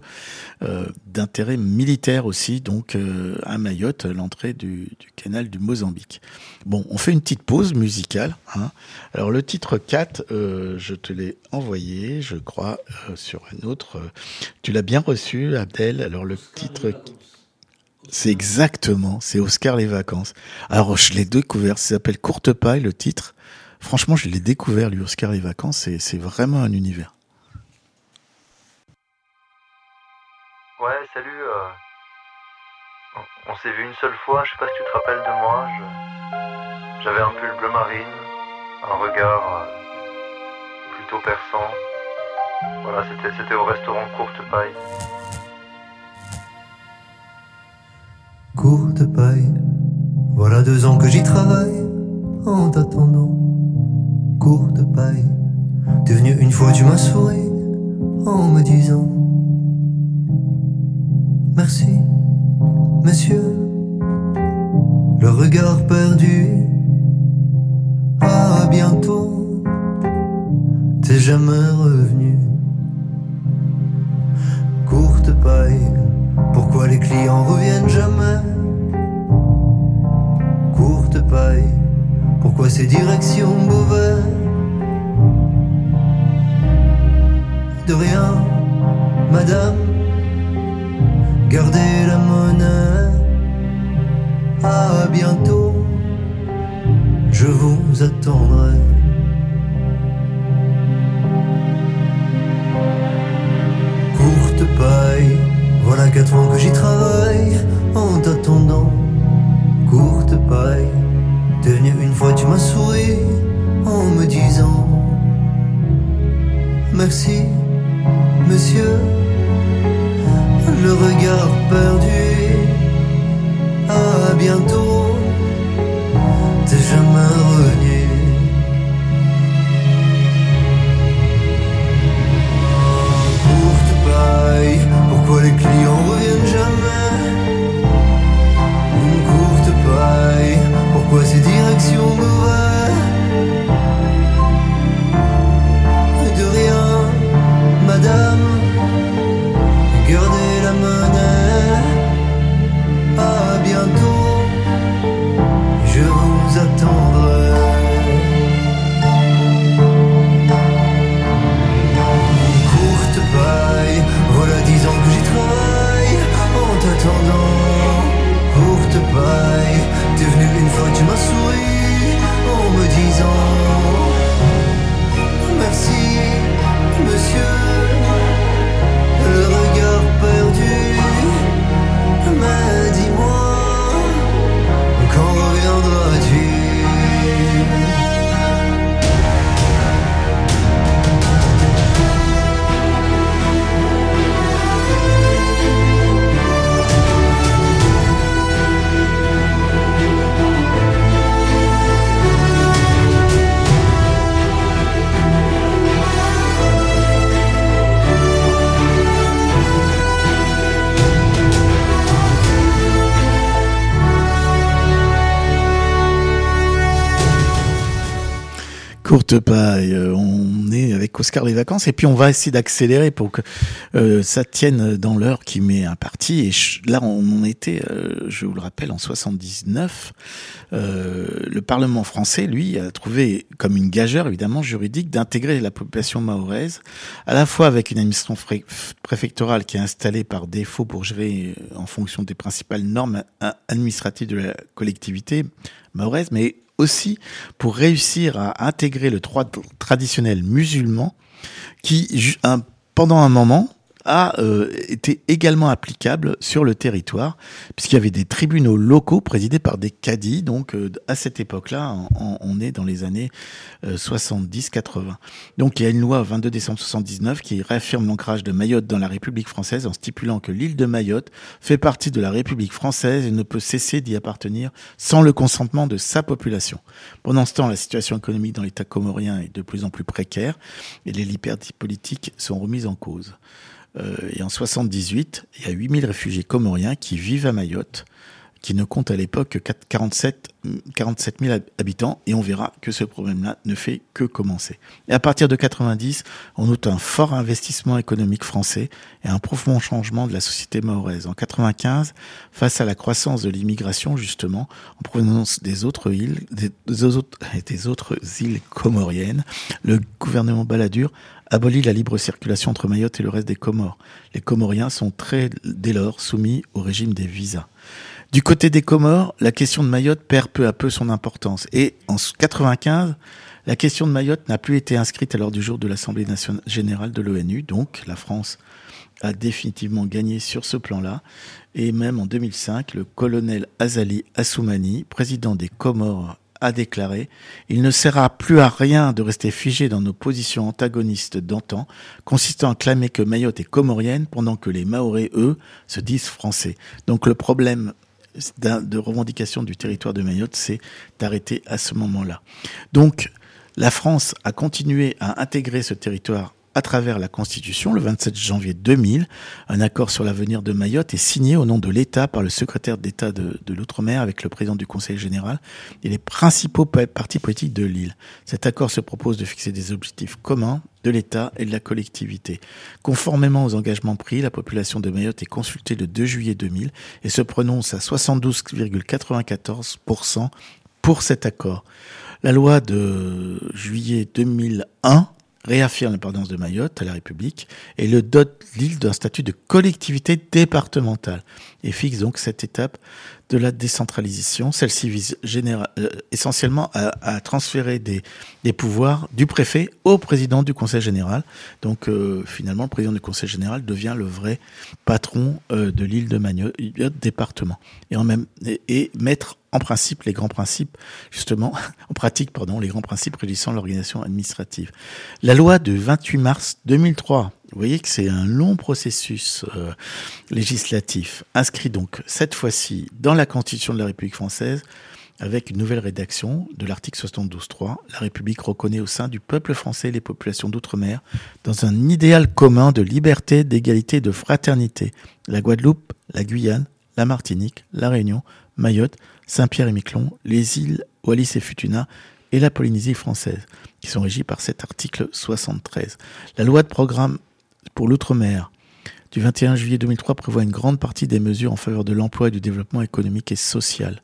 euh, d'intérêt militaire aussi, donc euh, à Mayotte, l'entrée du, canal du Mozambique. Bon, on fait une petite pause musicale. Hein. Alors le titre 4, euh, je te l'ai envoyé, je crois, sur un autre. tu l'as bien reçu, Abdel. Alors le titre... C'est exactement, c'est Oscar les vacances. Alors je l'ai découvert, ça s'appelle Courte paille le titre. Franchement, je l'ai découvert lui Oscar les vacances, c'est c'est vraiment un univers. Ouais, salut. euh, On, s'est vu une seule fois, je sais pas si tu te rappelles de moi. je- J'avais un pull bleu marine, un regard euh, plutôt perçant. Voilà, c'était c'était au restaurant Courte Paille. Courte paille, voilà deux ans que j'y travaille. En t'attendant, courte paille, t'es venu une fois, tu m'as souri en me disant Merci, monsieur. Le regard perdu, à bientôt, t'es jamais revenu. Courte paille, pourquoi les clients reviennent jamais? Courte paille, pourquoi ces directions mauvaises De rien, madame, gardez la monnaie. À bientôt, je vous attendrai. Courte paille, euh, on est avec Oscar les vacances et puis on va essayer d'accélérer pour que euh, ça tienne dans l'heure qui m'est impartie. Et là, on était, euh, je vous le rappelle, en 79. Euh, le Parlement français, lui, a trouvé comme une gageure, évidemment, juridique d'intégrer la population mahoraise, à la fois avec une administration préfectorale qui est installée par défaut pour gérer en fonction des principales normes administratives de la collectivité mahoraise, mais aussi pour réussir à intégrer le droit traditionnel musulman qui, pendant un moment, a euh, été également applicable sur le territoire, puisqu'il y avait des tribunaux locaux présidés par des cadis. Donc, euh, à cette époque-là, on, est dans les années euh, 70-80. Donc, il y a une loi 22 décembre 79 qui réaffirme l'ancrage de Mayotte dans la République française en stipulant que l'île de Mayotte fait partie de la République française et ne peut cesser d'y appartenir sans le consentement de sa population. Pendant ce temps, la situation économique dans l'État comorien est de plus en plus précaire et les libertés politiques sont remises en cause. Euh, et en 78, il y a 8000 réfugiés comoriens qui vivent à Mayotte, qui ne compte à l'époque que 4 47, 47 000 hab- habitants, et on verra que ce problème-là ne fait que commencer. Et à partir de 90, on note un fort investissement économique français et un profond changement de la société mahoraise. En 95, face à la croissance de l'immigration, justement, en provenance des autres îles, des, des autres, [LAUGHS] des autres îles comoriennes, le gouvernement Balladur abolit la libre circulation entre Mayotte et le reste des Comores. Les Comoriens sont très, dès lors, soumis au régime des visas. Du côté des Comores, la question de Mayotte perd peu à peu son importance. Et en 95, la question de Mayotte n'a plus été inscrite à l'ordre du jour de l'Assemblée nationale générale de l'ONU. Donc, la France a définitivement gagné sur ce plan-là. Et même en 2005, le colonel Azali Assoumani, président des Comores, a déclaré Il ne sert plus à rien de rester figé dans nos positions antagonistes d'antan, consistant à clamer que Mayotte est comorienne pendant que les Maorais, eux, se disent français. Donc le problème de revendication du territoire de Mayotte, c'est d'arrêter à ce moment-là. Donc la France a continué à intégrer ce territoire à travers la Constitution le 27 janvier 2000. Un accord sur l'avenir de Mayotte est signé au nom de l'État par le secrétaire d'État de, de l'Outre-mer avec le président du Conseil général et les principaux pa- partis politiques de l'île. Cet accord se propose de fixer des objectifs communs de l'État et de la collectivité. Conformément aux engagements pris, la population de Mayotte est consultée le 2 juillet 2000 et se prononce à 72,94% pour cet accord. La loi de juillet 2001 réaffirme l'indépendance de Mayotte à la République et le dote l'île d'un statut de collectivité départementale et fixe donc cette étape de la décentralisation. Celle-ci vise généra- euh, essentiellement à, à transférer des, des pouvoirs du préfet au président du conseil général. Donc euh, finalement, le président du conseil général devient le vrai patron euh, de l'île de Mayotte, département, et, en même, et, et mettre en principe les grands principes, justement, [LAUGHS] en pratique, pardon, les grands principes régissant l'organisation administrative. La loi du 28 mars 2003, vous voyez que c'est un long processus euh, législatif, inscrit donc cette fois-ci dans la Constitution de la République française, avec une nouvelle rédaction de l'article 72.3. La République reconnaît au sein du peuple français les populations d'outre-mer dans un idéal commun de liberté, d'égalité et de fraternité. La Guadeloupe, la Guyane, la Martinique, la Réunion, Mayotte, Saint-Pierre et Miquelon, les îles Wallis et Futuna et la Polynésie française, qui sont régies par cet article 73. La loi de programme pour l'outre-mer du 21 juillet 2003 prévoit une grande partie des mesures en faveur de l'emploi et du développement économique et social.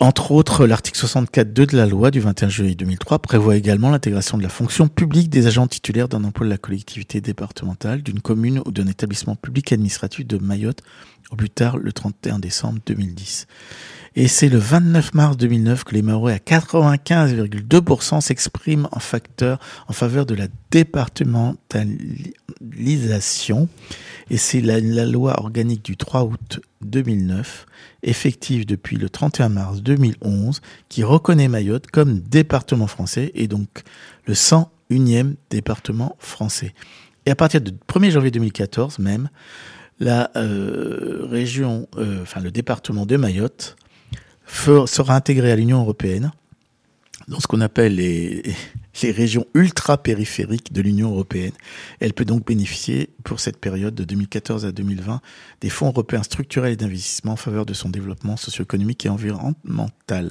Entre autres, l'article 64.2 de la loi du 21 juillet 2003 prévoit également l'intégration de la fonction publique des agents titulaires d'un emploi de la collectivité départementale, d'une commune ou d'un établissement public administratif de Mayotte au plus tard le 31 décembre 2010. Et c'est le 29 mars 2009 que les Maorais à 95,2% s'expriment en facteur en faveur de la départementalisation. Et c'est la, loi organique du 3 août 2009, effective depuis le 31 mars 2011, qui reconnaît Mayotte comme département français et donc le 101e département français. Et à partir du 1er janvier 2014 même, la euh, région, euh, enfin le département de Mayotte sera intégré à l'Union européenne dans ce qu'on appelle les, régions ultra-périphériques de l'Union européenne. Elle peut donc bénéficier pour cette période de 2014 à 2020 des fonds européens structurels et d'investissement en faveur de son développement socio-économique et environnemental.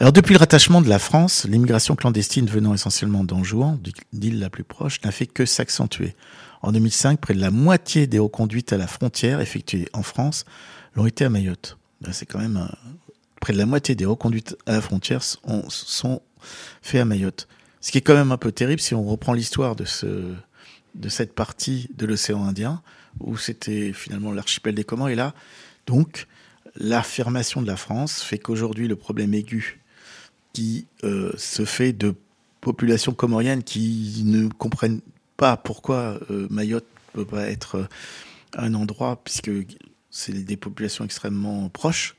Alors depuis le rattachement de la France, l'immigration clandestine venant essentiellement d'Anjouan, d'île la plus proche, n'a fait que s'accentuer. En 2005, près de la moitié des reconduites à la frontière effectuées en France l'ont été à Mayotte. Ben, C'est quand même euh, près de la moitié des reconduites à la frontière sont, sont faites à Mayotte. Ce qui est quand même un peu terrible si on reprend l'histoire de ce de cette partie de l'océan Indien où c'était finalement l'archipel des Comores et là donc l'affirmation de la France fait qu'aujourd'hui le problème aigu qui euh, se fait de populations comoriennes qui ne comprennent pas pourquoi euh, Mayotte peut pas être euh, un endroit puisque c'est des populations extrêmement proches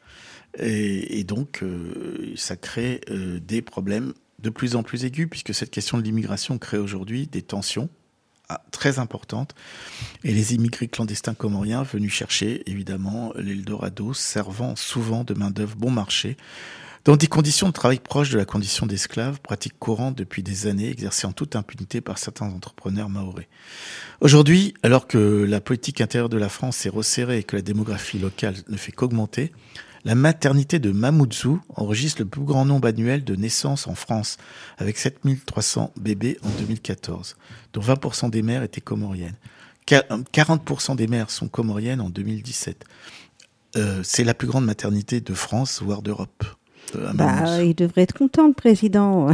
et, donc euh, ça crée euh, des problèmes de plus en plus aigus puisque cette question de l'immigration crée aujourd'hui des tensions ah, très importantes et les immigrés clandestins comoriens venus chercher évidemment l'Eldorado servant souvent de main d'œuvre bon marché dans des conditions de travail proches de la condition d'esclave, pratique courante depuis des années, exercée en toute impunité par certains entrepreneurs maorais. Aujourd'hui, alors que la politique intérieure de la France s'est resserrée et que la démographie locale ne fait qu'augmenter, la maternité de Mamoudzou enregistre le plus grand nombre annuel de naissances en France, avec 7300 bébés en 2014, dont 20% des mères étaient comoriennes. Qua- 40% des mères sont comoriennes en 2017. Euh, c'est la plus grande maternité de France, voire d'Europe. euh, Bah, il devrait être content, le président.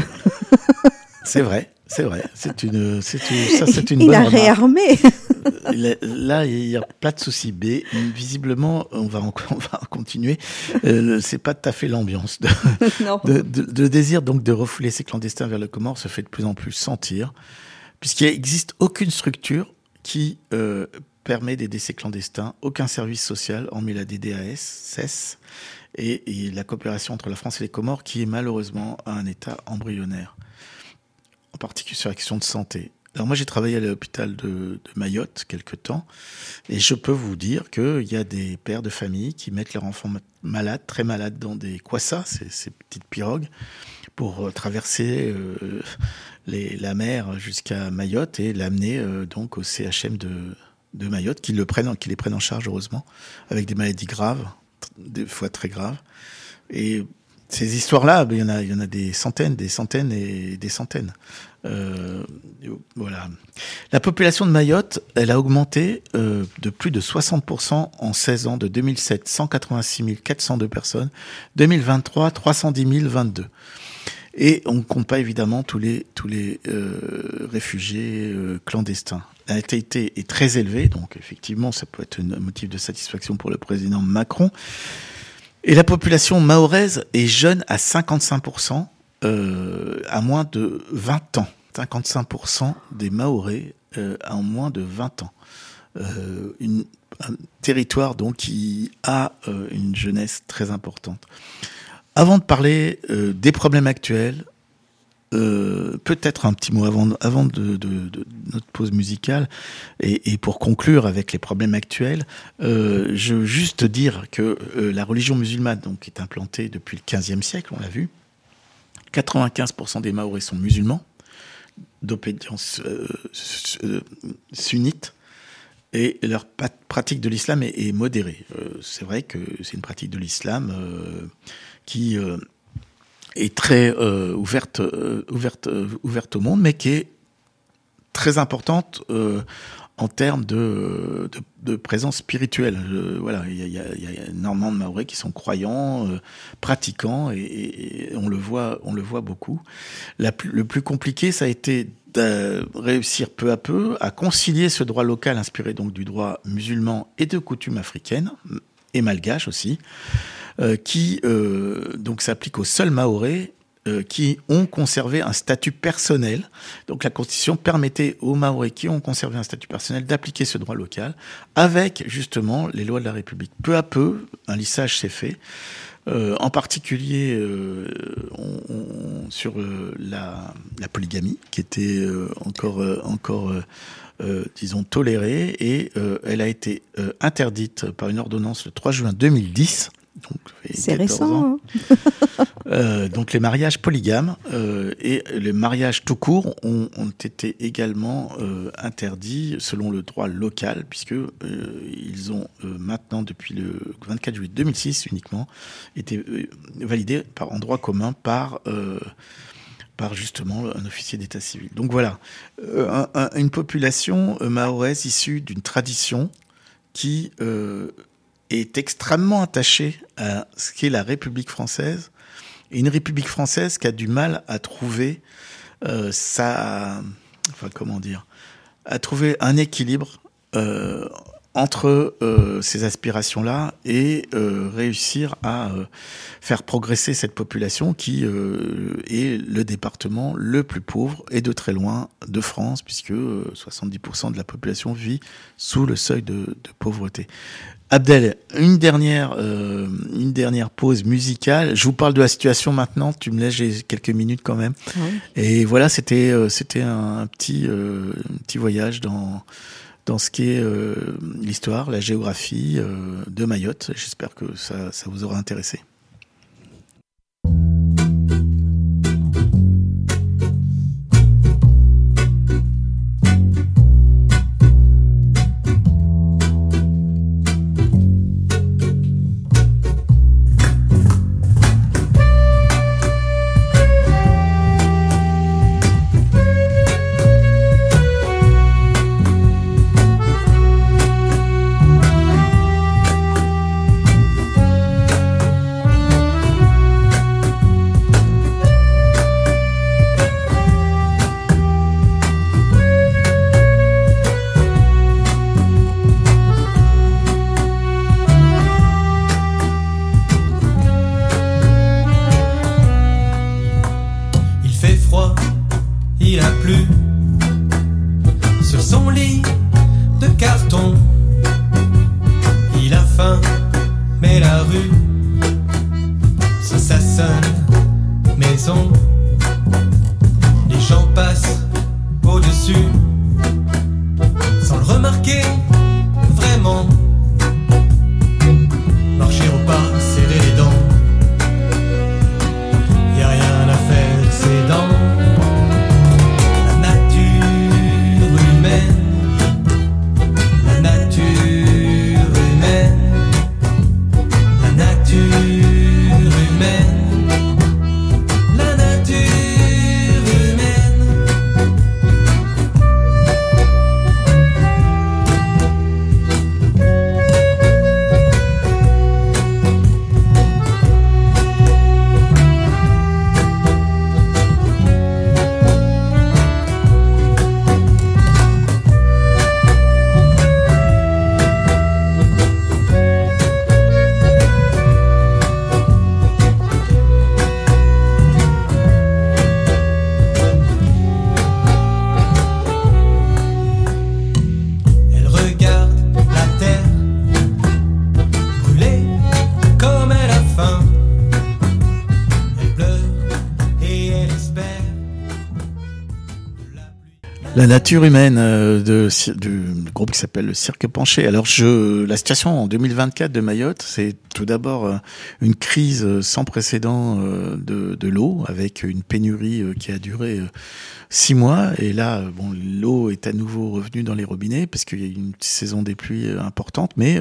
C'est vrai, c'est vrai. C'est une, c'est une, ça, c'est une il bonne a réarmé. Là, là, il y a pas de souci. B, visiblement, on va, en- on va continuer. Euh, c'est pas tout à fait l'ambiance. De, [LAUGHS] non. de, de- de désir donc de refouler ces clandestins vers le Comore se fait de plus en plus sentir, puisqu'il n'existe aucune structure qui euh, permet d'aider ces clandestins, aucun service social, hormis la DDAS, CES, et, et la coopération entre la France et les Comores, qui est malheureusement à un état embryonnaire, particulier sur la question de santé. Alors moi j'ai travaillé à l'hôpital de, Mayotte quelque temps et je peux vous dire qu'il y a des pères de famille qui mettent leurs enfants ma- malades, très malades dans des quassas, ces, petites pirogues, pour euh, traverser euh, la mer jusqu'à Mayotte et l'amener euh, donc au CHM de, Mayotte, qui le prennent, qui les prennent en charge heureusement, avec des maladies graves, des fois très graves. Et ces histoires-là, ben, il y en a, il y en a des centaines, des centaines et des centaines. Euh, voilà. La population de Mayotte, elle a augmenté euh, de plus de 60% en 16 ans, de 2007, 186 402 personnes, 2023, 310 022. Et on ne compte pas évidemment tous les, tous les euh, réfugiés euh, clandestins. La natalité est très élevée, donc effectivement, ça peut être un motif de satisfaction pour le président Macron. Et la population mahoraise est jeune à 55%, euh, à moins de 20 ans. 55% des Mahorais euh, ont moins de 20 ans. Euh, un territoire donc qui a euh, une jeunesse très importante. Avant de parler des problèmes actuels, euh, peut-être un petit mot avant, avant de, notre pause musicale et, pour conclure avec les problèmes actuels, euh, je veux juste dire que euh, la religion musulmane donc est implantée depuis le 15e siècle, on l'a vu. 95% des Maoris sont musulmans d'obédience euh, su- sunnite et leur pratique de l'islam est, est modérée. Euh, c'est vrai que c'est une pratique de l'islam euh, qui euh, est très euh, ouverte, euh, ouverte, euh, ouverte au monde, mais qui est très importante euh, en termes de, de, de présence spirituelle. Euh, voilà, il y a, y, a, y a énormément de Maoris qui sont croyants, euh, pratiquants, et, et- et on le voit, on le voit beaucoup. La le plus compliqué, ça a été de réussir peu à peu à concilier ce droit local inspiré donc du droit musulman et de coutumes africaines et malgaches aussi, qui euh, donc s'applique aux seuls Maorais euh, qui ont conservé un statut personnel. Donc la Constitution permettait aux Maorais qui ont conservé un statut personnel d'appliquer ce droit local avec justement les lois de la République. Peu à peu, un lissage s'est fait. Euh, en particulier euh, sur euh, la, polygamie, qui était euh, encore, euh, encore euh, euh, disons, tolérée, et euh, elle a été euh, interdite par une ordonnance le 3 juin 2010. C'est 14 ans. récent. hein. [LAUGHS] Euh, donc les mariages polygames euh, et les mariages tout court ont, ont été également euh, interdits selon le droit local puisque ils ont maintenant depuis le 24 juillet 2006 uniquement été validés par en droit commun par par justement un officier d'état civil. Donc voilà, Euh, un- un- une population mahoraise issue d'une tradition qui euh, est extrêmement attachée à ce qu'est la République française une République française qui a du mal à trouver euh, sa, comment dire, à trouver un équilibre euh, entre euh, ces aspirations-là et réussir à faire progresser cette population qui est le département le plus pauvre et de très loin de France, puisque euh, 70% de la population vit sous le seuil de pauvreté. Abdel, une dernière, euh, une dernière pause musicale. Je vous parle de la situation maintenant. Tu me laisses j'ai quelques minutes quand même. Et voilà, c'était, euh, c'était un, un petit, euh, un petit voyage dans dans ce qui est l'histoire, la géographie de Mayotte. J'espère que ça, ça vous aura intéressé. La nature humaine euh, de, du groupe qui s'appelle le Cirque Penché. Alors, je, la situation en 2024 de Mayotte, c'est tout d'abord euh, une crise euh, sans précédent de, de l'eau, avec une pénurie qui a duré six mois. Et là, bon, l'eau est à nouveau revenue dans les robinets parce qu'il y a eu une saison des pluies importante. Mais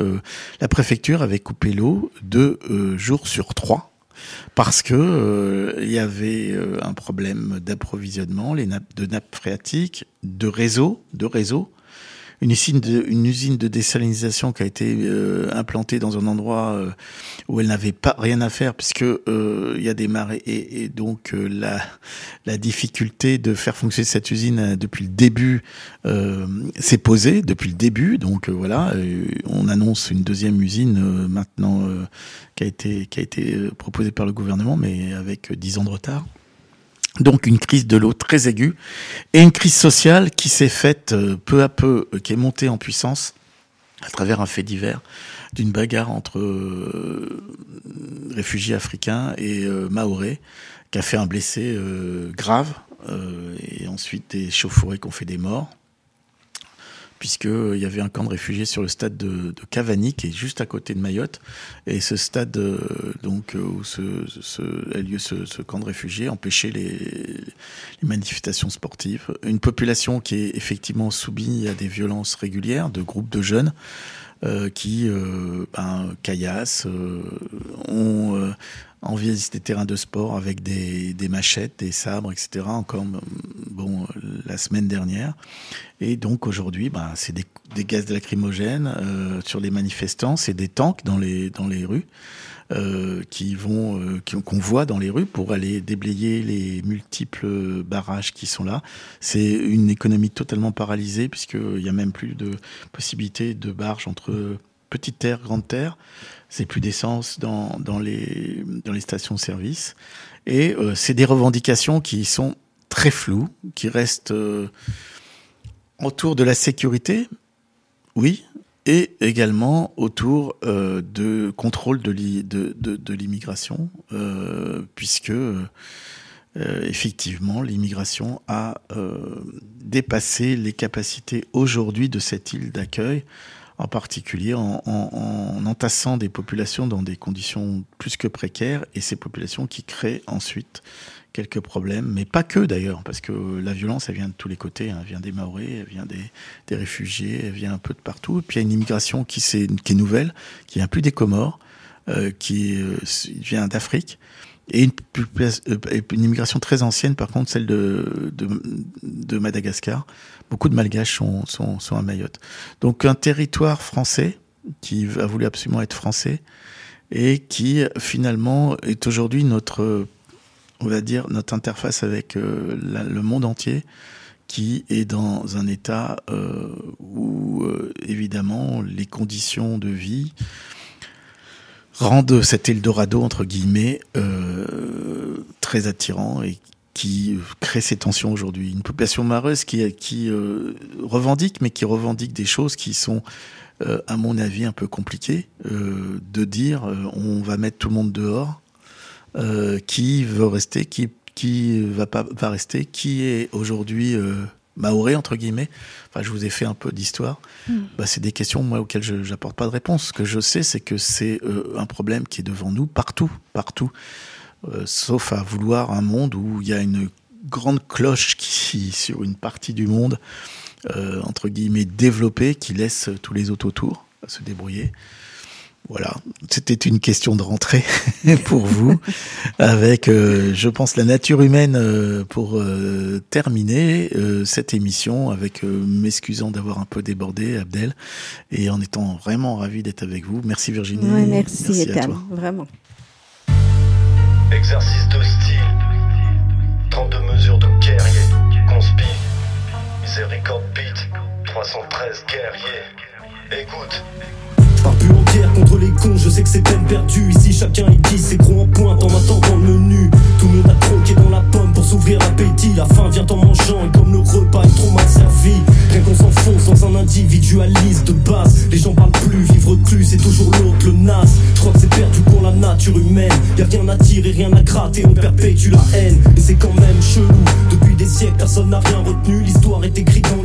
la préfecture avait coupé l'eau deux jours sur trois parce que euh, il y avait euh, un problème d'approvisionnement, les nappes de nappes phréatiques, de réseau, de réseau. Une usine de, usine de désalinisation qui a été euh, implantée dans un endroit euh, où elle n'avait pas rien à faire puisque euh, il y a des marées et, donc la la difficulté de faire fonctionner cette usine depuis le début s'est posée depuis le début. Donc voilà on annonce une deuxième usine maintenant qui a été qui a été proposée par le gouvernement mais avec euh, 10 ans de retard donc une crise de l'eau très aiguë et une crise sociale qui s'est faite euh, peu à peu, euh, qui est montée en puissance à travers un fait divers d'une bagarre entre euh, réfugiés africains et euh, maorais qui a fait un blessé grave et ensuite des chauffourées qui ont fait des morts puisque euh, y avait un camp de réfugiés sur le stade de, Cavani qui est juste à côté de Mayotte. Et ce stade euh, donc euh, où se, a lieu ce, ce camp de réfugiés empêchait les, les manifestations sportives. Une population qui est effectivement soumise à des violences régulières de groupes de jeunes euh, qui euh, ben, caillassent, ont euh, envahissent des terrains de sport avec des, des machettes, des sabres, etc. Encore bon la semaine dernière. Et donc aujourd'hui, bah, c'est des, gaz lacrymogènes euh, sur les manifestants, c'est des tanks dans les dans les rues euh, qui vont euh, qu'on voit dans les rues pour aller déblayer les multiples barrages qui sont là. C'est une économie totalement paralysée puisqu'il y a même plus de possibilité de barge entre petite terre, grande terre. C'est plus d'essence dans, les, dans les stations-service. Et euh, c'est des revendications qui sont très floues, qui restent euh, autour de la sécurité, oui, et également autour euh, de contrôle de l'i- de, de, de l'immigration, puisque effectivement l'immigration a dépassé les capacités aujourd'hui de cette île d'accueil, en particulier en, en- en entassant des populations dans des conditions plus que précaires, et ces populations qui créent ensuite quelques problèmes, mais pas que d'ailleurs, parce que la violence, elle vient de tous les côtés, hein. elle vient des Maoris, elle vient des, réfugiés, elle vient un peu de partout. Et puis il y a une immigration qui est nouvelle, qui vient plus des Comores, euh, qui euh, vient d'Afrique, et une, popula- euh, et une immigration très ancienne, par contre, celle de, Madagascar. Beaucoup de Malgaches sont, à Mayotte. Donc un territoire français qui a voulu absolument être français et qui finalement est aujourd'hui notre on va dire, notre interface avec euh, le monde entier qui est dans un état euh, où, évidemment, les conditions de vie rendent cet Eldorado, entre guillemets, euh, très attirant et qui crée ces tensions aujourd'hui. Une population mareuse qui, euh, revendique, mais qui revendique des choses qui sont, euh, à mon avis, un peu compliquées. Euh, de dire, on va mettre tout le monde dehors, qui veut rester, qui qui va pas va rester, qui est aujourd'hui maoré entre guillemets. Enfin, je vous ai fait un peu d'histoire. Bah, c'est des questions moi auxquelles je n'apporte pas de réponse. Ce que je sais, c'est que c'est euh, un problème qui est devant nous partout, partout, Euh, sauf à vouloir un monde où il y a une grande cloche qui [LAUGHS] sur une partie du monde euh, entre guillemets développée qui laisse tous les autres autour se débrouiller. Voilà, c'était une question de rentrée [LAUGHS] pour vous, avec, euh, je pense, la nature humaine euh, pour euh, terminer euh, cette émission, avec euh, m'excusant d'avoir un peu débordé, Abdel, et en étant vraiment ravi d'être avec vous. Merci Virginie. Ouais, merci, à Ethan, toi. vraiment. Exercice de style 32 mesures de guerrier Conspi Miséricorde beat 313 guerriers Écoute Je pars plus en guerre contre les cons, je sais que c'est peine perdue. Ici chacun aiguise ses crocs en pointe en m'attendant le menu. Tout le monde a croqué dans la pomme pour s'ouvrir l'appétit. La faim vient en mangeant et comme le repas est trop mal servi. Rien qu'on s'enfonce dans un individualisme de base. Les gens parlent plus, vivre reclus, c'est toujours l'autre, le naze. Je crois que c'est perdu pour la nature humaine. Y a rien à tirer, rien à gratter, on perpétue la haine. Et c'est quand même chelou. Depuis des siècles, personne n'a rien retenu. L'histoire est écrite dans